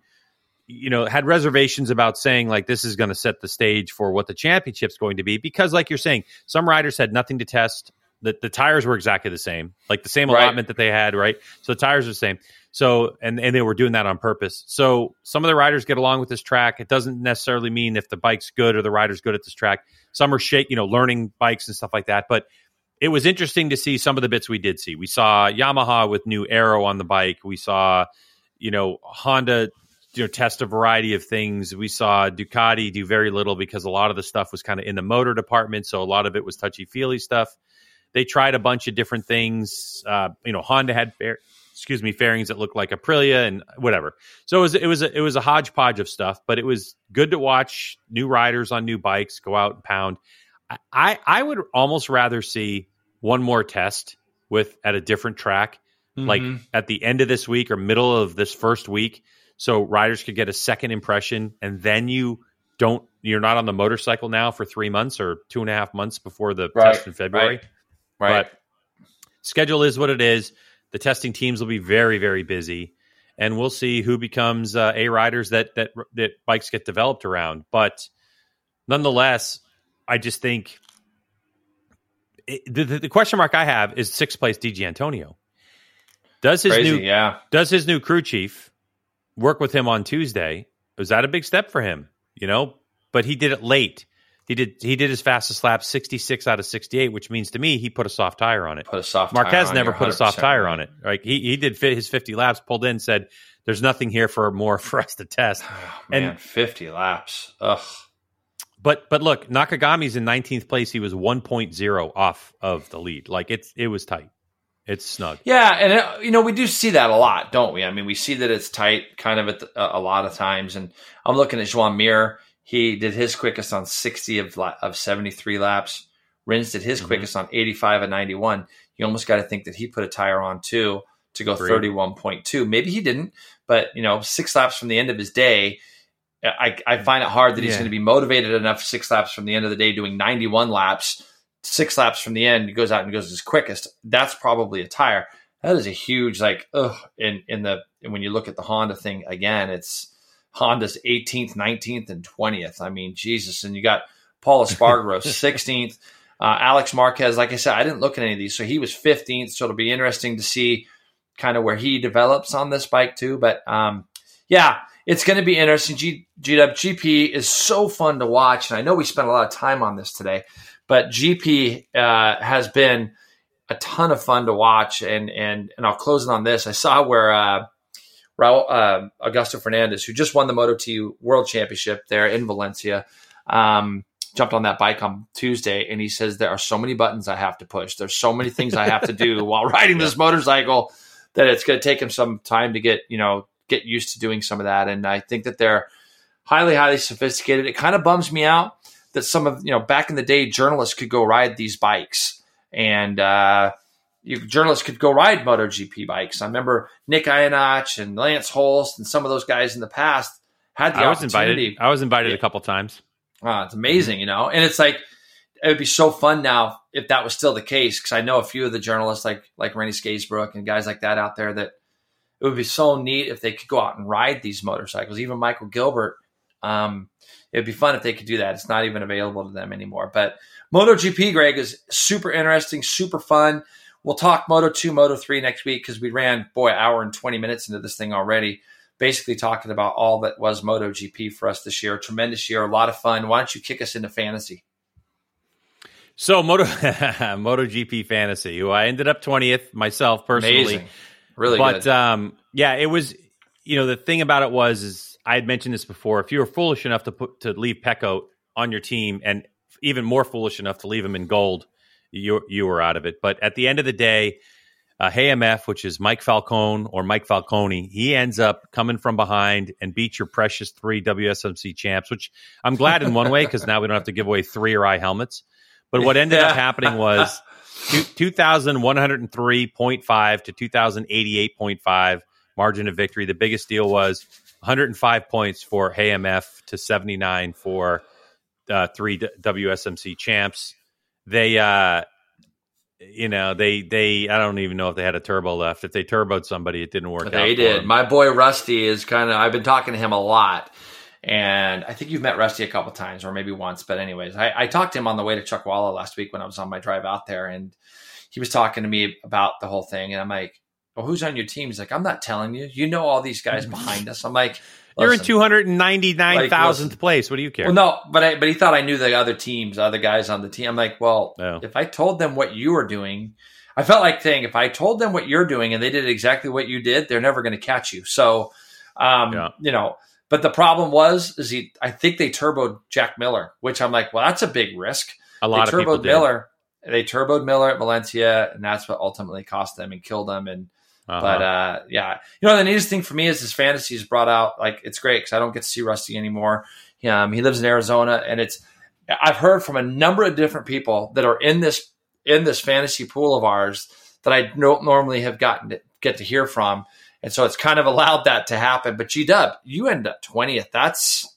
you know, had reservations about saying like this is going to set the stage for what the championship's going to be because, like you're saying, some riders had nothing to test. The, the tires were exactly the same, like the same Right. allotment that they had, right? So the tires are the same. So and and they were doing that on purpose. So some of the riders get along with this track. It doesn't necessarily mean if the bike's good or the rider's good at this track. Some are shake, you know, learning bikes and stuff like that. But it was interesting to see some of the bits we did see. We saw Yamaha with new aero on the bike. We saw, you know, Honda you know test a variety of things. We saw Ducati do very little because a lot of the stuff was kind of in the motor department, so a lot of it was touchy feely stuff. They tried a bunch of different things. Uh, you know, Honda had fair, excuse me fairings that looked like Aprilia and whatever. So it was it was a, it was a hodgepodge of stuff, but it was good to watch new riders on new bikes go out and pound. I I, I would almost rather see one more test with at a different track like Mhm. at the end of this week or middle of this first week so riders could get a second impression and then you don't you're not on the motorcycle now for three months or two and a half months before the Right, test in february. Right. but schedule is what it is. The testing teams will be very very busy and we'll see who becomes uh, a riders that that that bikes get developed around. But nonetheless i just think it, the, the question mark i have is sixth place Di Giannantonio does his Crazy, new yeah. does his new crew chief work with him on Tuesday? Was that a big step for him? You know, but he did it late. He did he did his fastest lap 66 out of 68, which means to me he put a soft tire on it. Put a soft. tire Marquez never put a soft tire on it. Like he he did fit his 50 laps, pulled in, said there's nothing here for more for us to test. Oh, And- fifty laps. Ugh. But but look, Nakagami's in 19th place. He was 1.0 off of the lead. Like it's it was tight. It's snug. Yeah, and uh, you know we do see that a lot, don't we? I mean, we see that it's tight, kind of at the, a lot of times. And I'm looking at Joan Mir. He did his quickest on 60 of of 73 laps. Rins did his Mhm. quickest on 85 and 91. You almost got to think that he put a tire on too to go Agreed. 31.2. Maybe he didn't, but you know, six laps from the end of his day. I, I find it hard that he's Yeah. going to be motivated enough six laps from the end of the day doing 91 laps six laps from the end, he goes out and goes his quickest. That's probably a tire. That is a huge like ugh. In in the when you look at the Honda thing again, it's Honda's 18th, 19th, and 20th. I mean, Jesus, and you got Pol Espargaro 16th. Uh, Alex Marquez, like I said, I didn't look at any of these, so he was 15th. So it'll be interesting to see kind of where he develops on this bike too. But um, yeah, it's going to be interesting. G- GW GP is so fun to watch, and I know we spent a lot of time on this today, but GP uh, has been a ton of fun to watch. And and and I'll close it on this. I saw where uh, Raul, uh, Augusto Fernandez, who just won the Moto 2 World Championship there in Valencia, um, jumped on that bike on Tuesday, and he says there are so many buttons I have to push. There's so many things I have to do while riding this motorcycle that it's going to take him some time to get you know get used to doing some of that. And I think that they're highly highly sophisticated. It kind of bums me out that some of you know back in the day journalists could go ride these bikes and uh, you, journalists could go ride MotoGP bikes. I remember Nick Ienatsch and Lance Holst and some of those guys in the past had the I was opportunity. invited. I was invited a couple times. Uh, it's amazing, you know, and it's like it would be so fun now if that was still the case because I know a few of the journalists like like Rennie Scaysbrook and guys like that out there that it would be so neat if they could go out and ride these motorcycles. Even Michael Gilbert, um, it'd be fun if they could do that. It's not even available to them anymore. But MotoGP, Greg, is super interesting, super fun. We'll talk Moto 2, Moto 3 next week because we ran, boy, hour and 20 minutes into this thing already, basically talking about all that was MotoGP for us this year. Tremendous year, a lot of fun. Why don't you kick us into fantasy? So Moto MotoGP Fantasy, who I ended up twentieth myself personally. Amazing. Really but good. um, yeah, it was. You know, the thing about it was, is I had mentioned this before. If you were foolish enough to put to leave Pecco on your team, and even more foolish enough to leave him in gold, you you were out of it. But at the end of the day, uh, HMF, which is Mike Falcone or Mike Falcone, he ends up coming from behind and beats your precious three WSMC champs, which I'm glad in one way because now we don't have to give away three or I helmets. But what ended up happening was 2103.5 to 2088.5 margin of victory. The biggest deal was 105 points for HMF to 79 for uh, three WSMC champs. They, uh, you know, they they I don't even know if they had a turbo left. If they turboed somebody, it didn't work. Out. They did. My boy Rusty is kind of. I've been talking to him a lot, and I think you've met Rusty a couple times, or maybe once. But anyways, I, I talked to him on the way to Chuckwalla last week when I was on my drive out there, and he was talking to me about the whole thing, and I'm like, "Well, who's on your team?" He's like, "I'm not telling you. You know all these guys behind us." I'm like. You're in two hundred and ninety nine thousandth like, place. What do you care? Well, no, but I, but he thought I knew the other teams, other guys on the team. I'm like, well, if I told them what you were doing, I felt like saying if I told them what you're doing and they did exactly what you did, they're never going to catch you. So, um, yeah. you know, but the problem was is he. I think they turboed Jack Miller, which I'm like, well, that's a big risk. A lot they of people did. Miller. They turboed Miller at Valencia, and that's what ultimately cost them and killed them. And uh-huh. but uh, yeah, you know, the neatest thing for me is his fantasy is brought out. Like it's great because I don't get to see Rusty anymore. Um, he lives in Arizona, and it's. I've heard from a number of different people that are in this in this fantasy pool of ours that I don't normally have gotten to get to hear from. And so it's kind of allowed that to happen. But G Dub, you end up twentieth. That's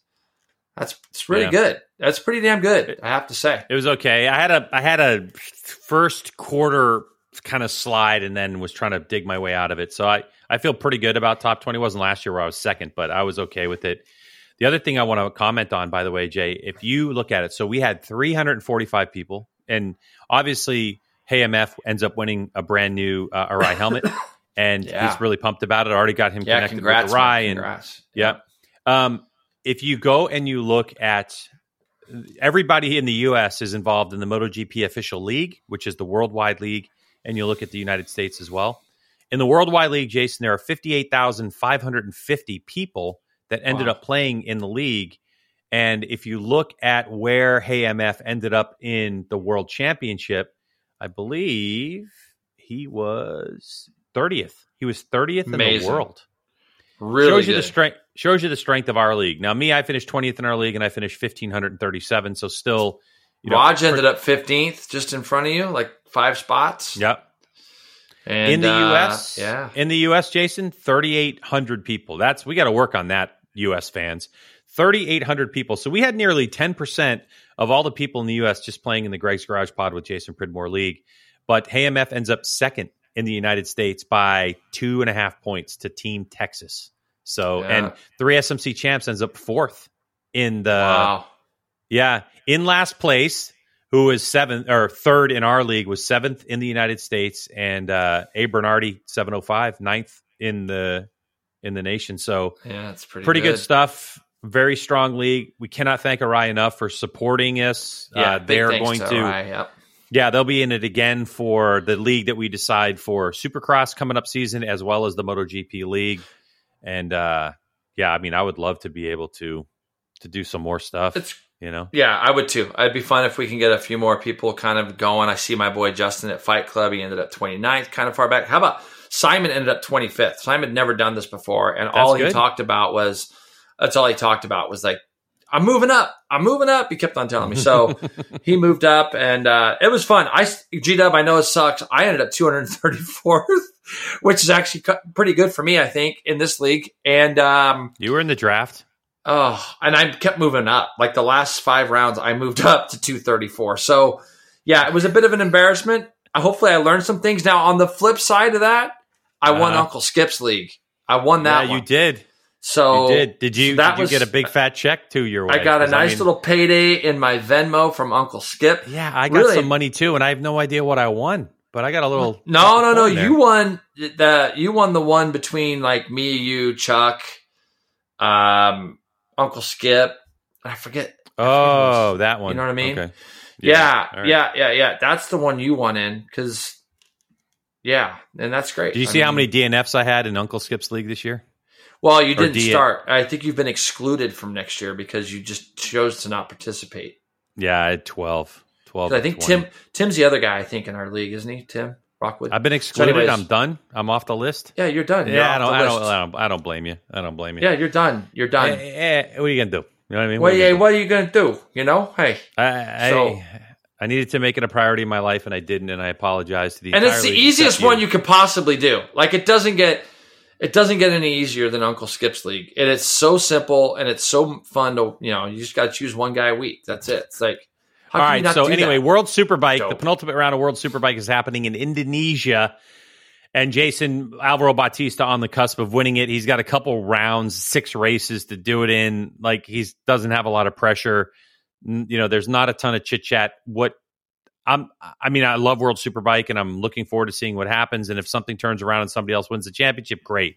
that's it's really yeah. good. That's pretty damn good. I have to say. It was okay. I had a I had a first quarter kind of slide and then was trying to dig my way out of it. So I I feel pretty good about top twenty. It wasn't last year where I was second, but I was okay with it. The other thing I want to comment on, by the way, Jay, if you look at it, so we had 345 people and obviously HMF ends up winning a brand new uh, Arai helmet, and yeah. he's really pumped about it. I already got him yeah, connected congrats, with and congrats. yeah. Um, if you go and you look at everybody in the U.S. is involved in the MotoGP official league, which is the worldwide league, and you look at the United States as well. In the worldwide league, Jason, there are fifty-eight thousand five hundred and fifty people that ended wow. up playing in the league and if you look at where HMF ended up in the world championship, I believe he was 30th. He was 30th in the world. Really shows you the strength shows you the strength of our league. Now, me, I finished 20th in our league and I finished 1537. So still, you know, Raj ended up 15th just in front of you, like five spots. Yep. And, in the uh, U.S., yeah, in the U.S., Jason, 3,800 people. That's we got to work on that, U.S. fans. 3,800 people. So we had nearly 10% of all the people in the U.S. just playing in the Greg's Garage Pod with Jason Pridmore League. But HMF ends up second in the United States by two and a half points to Team Texas. So, yeah. and three SMC champs ends up fourth in the. Wow. Yeah. In last place, who was seventh or third in our league, was seventh in the United States, and uh, A. Bernardi, 705, ninth in the in the nation. So, yeah, it's pretty, pretty good. good stuff very strong league. We cannot thank Arai enough for supporting us. Yeah, uh, they're going to, to Arai, yep. Yeah, they'll be in it again for the league that we decide for Supercross coming up season, as well as the MotoGP league. And uh, yeah, I mean, I would love to be able to to do some more stuff. It's, you know, yeah, I would too. I'd be fun if we can get a few more people kind of going. I see my boy Justin at Fight Club. He ended up 29th, kind of far back. How about Simon ended up 25th? Simon had never done this before, and That's all good. he talked about was that's all he talked about was like, I'm moving up. I'm moving up. He kept on telling me. So he moved up and uh, it was fun. I, G Dub, I know it sucks. I ended up 234th, which is actually pretty good for me, I think, in this league. And um, you were in the draft. Oh, and I kept moving up. Like the last five rounds, I moved up to 234. So yeah, it was a bit of an embarrassment. Hopefully, I learned some things. Now, on the flip side of that, I uh, won uh-huh. Uncle Skip's league. I won that yeah, one. you did. So you did did you did you was, get a big fat check to your way? I got a nice I mean, little payday in my Venmo from Uncle Skip. Yeah, I got really, some money too, and I have no idea what I won, but I got a little. No, no, no. You won the you won the one between like me, you, Chuck, um, Uncle Skip. I forget. I oh, forget that one. You know what I mean? Okay. Yeah, yeah, right. yeah, yeah, yeah. That's the one you won in because. Yeah, and that's great. Do you see mean, how many DNFs I had in Uncle Skip's league this year? Well, you didn't start. I think you've been excluded from next year because you just chose to not participate. Yeah, I had 12. 12 I think 20. Tim Tim's the other guy I think in our league, isn't he? Tim? Rockwood. I've been excluded. anyways- I'm done. I'm off the list. yeah, you're done. You're Yeah, I don't, I don't. I don't. I don't blame you. I don't blame you. Yeah, you're done. You're done. Eh, eh, what are you gonna do? You know what I mean? well, What are you yeah. gonna What are you gonna do? You know, hey. I, So- I needed to make it a priority in my life, and I didn't, and I apologize to the. and it's the easiest one you could possibly do. Like it doesn't get it doesn't get any easier than Uncle Skip's league, and it's so simple and it's so fun to you know you just got to choose one guy a week. That's it. It's like how All can you not So anyway, that? World Superbike, the penultimate round of World Superbike is happening in Indonesia. And Jason Alvaro Bautista on the cusp of winning it. He's got a couple rounds, six races to do it in. Like he doesn't have a lot of pressure. You know, there's not a ton of chit chat. What I'm, I mean, I love World Superbike, and I'm looking forward to seeing what happens. And if something turns around and somebody else wins the championship, great.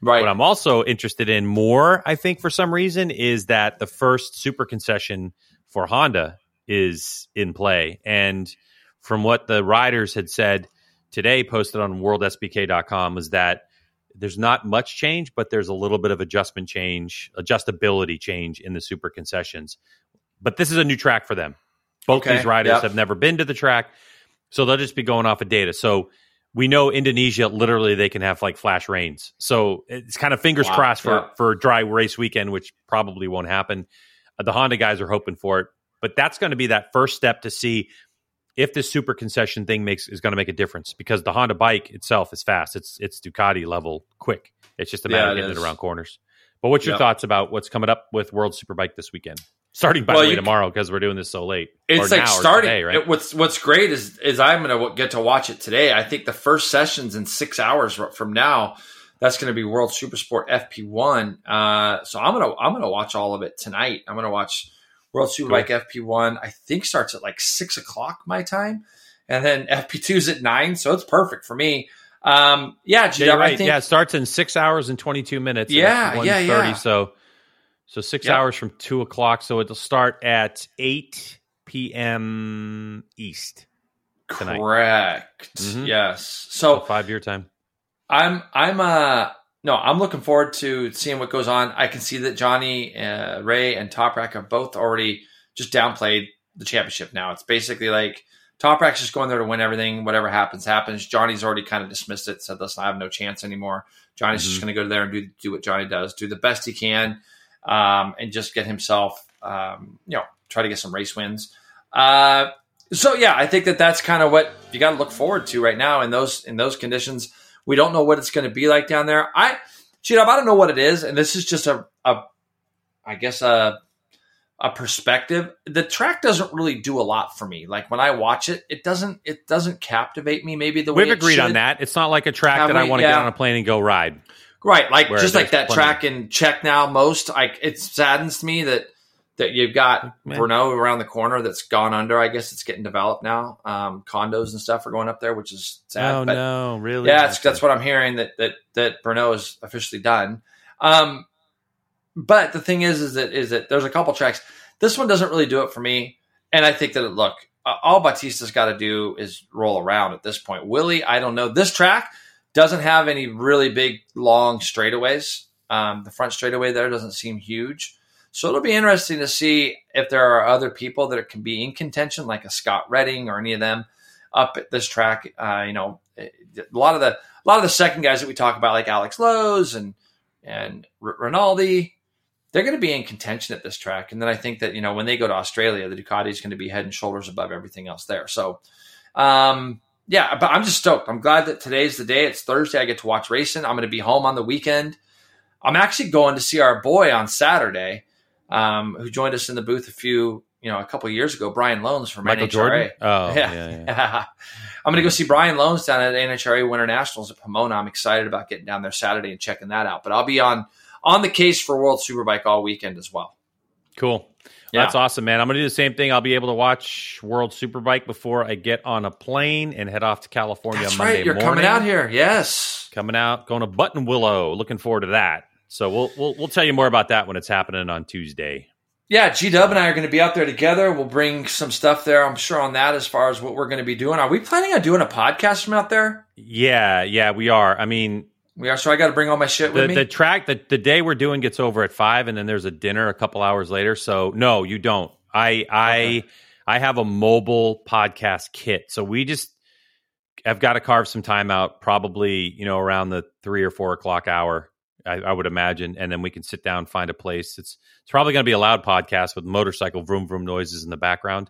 right? What I'm also interested in more, I think, for some reason, is that the first super concession for Honda is in play. And from what the riders had said today, posted on worldsbk.com, was that there's not much change, but there's a little bit of adjustment change, adjustability change in the super concessions. But this is a new track for them. Both Okay, these riders yep. have never been to the track, so they'll just be going off of data. So we know Indonesia literally they can have like flash rains. So it's kind of fingers Wow, crossed for yeah. for a dry race weekend, which probably won't happen. Uh, the Honda guys are hoping for it, but that's going to be that first step to see if this super concession thing makes is going to make a difference because the Honda bike itself is fast. It's it's Ducati level quick. It's just a matter Yeah, of it getting it is. around corners. But what's your Yep. thoughts about what's coming up with World Superbike this weekend? Starting by Well, the way tomorrow because we're doing this so late. It's like starting. today, right? it- what's What's great is is I'm going to get to watch it today. I think the first sessions in six hours from now. That's going to be World Supersport FP1. Uh, so I'm gonna I'm gonna watch all of it tonight. I'm gonna watch World Superbike FP1. I think starts at like six o'clock my time, and then FP2 is at nine. So it's perfect for me. Um, yeah, Yeah, right. think yeah, it starts in six hours and 22 minutes. Yeah, yeah, 1:30, yeah. So, so six Yep. hours from two o'clock. So it'll start at 8 p.m. East. tonight. correct. Mhm. Yes. So So five year time. I'm I'm uh no I'm looking forward to seeing what goes on. I can see that Johnny uh, Rea and Toprak have both already just downplayed the championship. Now it's basically like Toprak's just going there to win everything. Whatever happens, happens. Johnny's already kind of dismissed it. Said, "Listen, I have no chance anymore." Johnny's just Mhm. going to go there and do do what Johnny does, do the best he can, um, and just get himself, um, you know, try to get some race wins. Uh, so yeah, I think that that's kind of what you got to look forward to right now in those in those conditions. We don't know what it's going to be like down there. I, Cheetah, I don't know what it is, and this is just a, a I guess a a perspective. The track doesn't really do a lot for me. Like when I watch it, it doesn't it doesn't captivate me. Maybe the way We've agreed on that. It's not like a track Have that I want to get on a plane and go ride. Right, like just like that plenty. track in check now. Most like it saddens me that that you've got Man. Brno around the corner that's gone under. I guess it's getting developed now. Um, condos and stuff are going up there, which is sad. oh but no, really? yeah, that's, that's what I'm hearing that that that Brno is officially done. Um, but the thing is, is that is that there's a couple tracks. This one doesn't really do it for me, and I think that it, look, uh, all Bautista's got to do is roll around at this point. Willie, I don't know. This track doesn't have any really big long straightaways. Um, the front straightaway there doesn't seem huge. So it'll be interesting to see if there are other people that can be in contention, like a Scott Redding or any of them, up at this track. Uh, you know, a lot of the a lot of the second guys that we talk about, like Alex Lowes and and Rinaldi, they're going to be in contention at this track. And then I think that you know when they go to Australia, the Ducati is going to be head and shoulders above everything else there. So, um, yeah, but I'm just stoked. I'm glad that today's the day. It's Thursday. I get to watch racing. I'm going to be home on the weekend. I'm actually going to see our boy on Saturday, um, who joined us in the booth a few, you know, a couple of years ago, Brian Lohnes from Michael NHRA. Jordan. Oh Yeah. yeah, yeah. I'm going to go see Brian Lohnes down at NHRA Winter Nationals at Pomona. I'm excited about getting down there Saturday and checking that out. But I'll be on on the case for World Superbike all weekend as well. Cool. Yeah. That's awesome, man. I'm going to do the same thing. I'll be able to watch World Superbike before I get on a plane and head off to California That's Monday right. You're morning. coming out here. Yes. Coming out, going to Buttonwillow. Looking forward to that. So we'll we'll we'll tell you more about that when it's happening on Tuesday. Yeah, G Dub and I are going to be out there together. We'll bring some stuff there, I'm sure, on that as far as what we're going to be doing. Are we planning on doing a podcast from out there? Yeah, yeah, we are. I mean, We are. So I got to bring all my shit the with me. the track the, the day we're doing gets over at five, and then there's a dinner a couple hours later. So no, you don't. I I Okay. I have a mobile podcast kit. So we just have got to carve some time out, probably you know around the three or four o'clock hour. I, I would imagine, and then we can sit down, find a place. It's it's probably going to be a loud podcast with motorcycle vroom vroom noises in the background.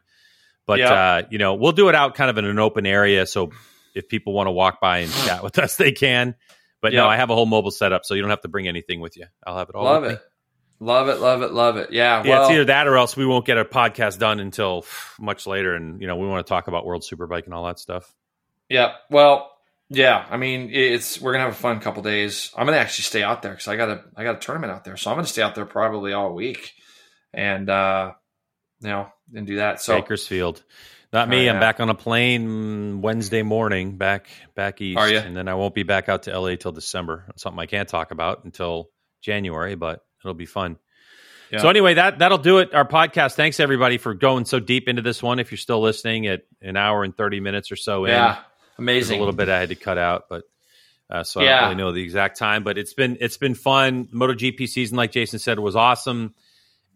But Yep. uh, you know, we'll do it out kind of in an open area, so if people want to walk by and chat with us, they can. But no, I have a whole mobile setup, so you don't have to bring anything with you. I'll have it all. love it. me. Love it, love it, love it. Yeah. Yeah, well, it's either that or else we won't get a podcast done until much later, and you know we want to talk about World Superbike and all that stuff. Yeah. Well, yeah. I mean, it's we're gonna have a fun couple days. I'm gonna actually stay out there because I got a I got a tournament out there, so I'm gonna stay out there probably all week, and uh, you know, and do that. So Bakersfield, not me. Oh, I'm back on a plane Wednesday morning, back back east, Are ya? and then I won't be back out to LA till December. Something I can't talk about until January, but it'll be fun. Yeah. So anyway, that that'll do it. Our podcast. Thanks everybody for going so deep into this one. If you're still listening at an hour and thirty minutes or so in, yeah, amazing. a little bit I had to cut out, but uh, so I Yeah. don't really know the exact time. But it's been it's been fun. MotoGP season, like Jason said, was awesome,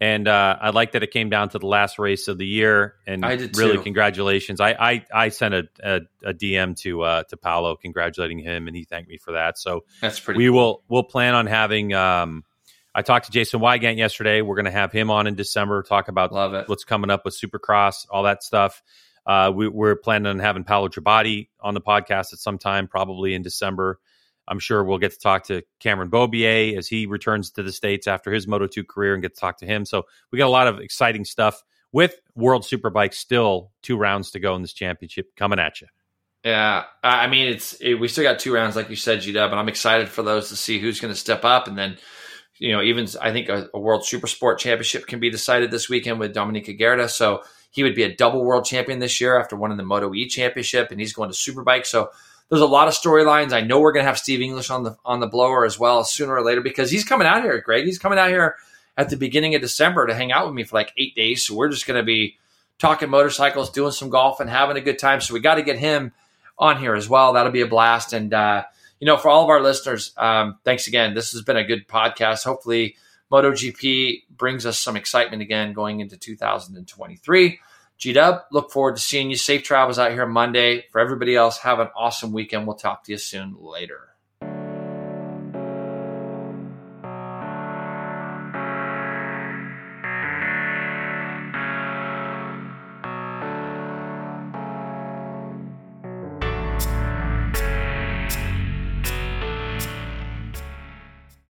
and uh, I like that it came down to the last race of the year. And I did really, too. congratulations! I I, I sent a, a, a DM to uh, to Paolo congratulating him, and he thanked me for that. So That's pretty. we will we'll plan on having. Um, I talked to Jason Weigandt yesterday. We're going to have him on in December. Talk about love it. what's coming up with Supercross, all that stuff. Uh, we, we're planning on having Paolo Ciabatti on the podcast at some time, probably in December. I'm sure we'll get to talk to Cameron Beaubier as he returns to the States after his Moto2 career and get to talk to him. So we got a lot of exciting stuff with World Superbike still two rounds to go in this championship coming at you. Yeah, I mean, it's it, we still got two rounds, like you said, G Dub, and I'm excited for those to see who's going to step up, and then you know, even I think a, a World Super Sport Championship can be decided this weekend with Dominique Aegerter, so he would be a double world champion this year after winning the Moto E Championship, and he's going to Superbike. So there's a lot of storylines. I know we're going to have Steve English on the on the blower as well sooner or later because he's coming out here, Greg. He's coming out here at the beginning of December to hang out with me for like eight days. So we're just going to be talking motorcycles, doing some golf, and having a good time. So we got to get him on here as well. That'll be a blast. And, uh, you know, for all of our listeners, um, thanks again. This has been a good podcast. Hopefully, MotoGP brings us some excitement again going into 2023. G Dub, look forward to seeing you. Safe travels out here Monday. For everybody else, have an awesome weekend. We'll talk to you soon later.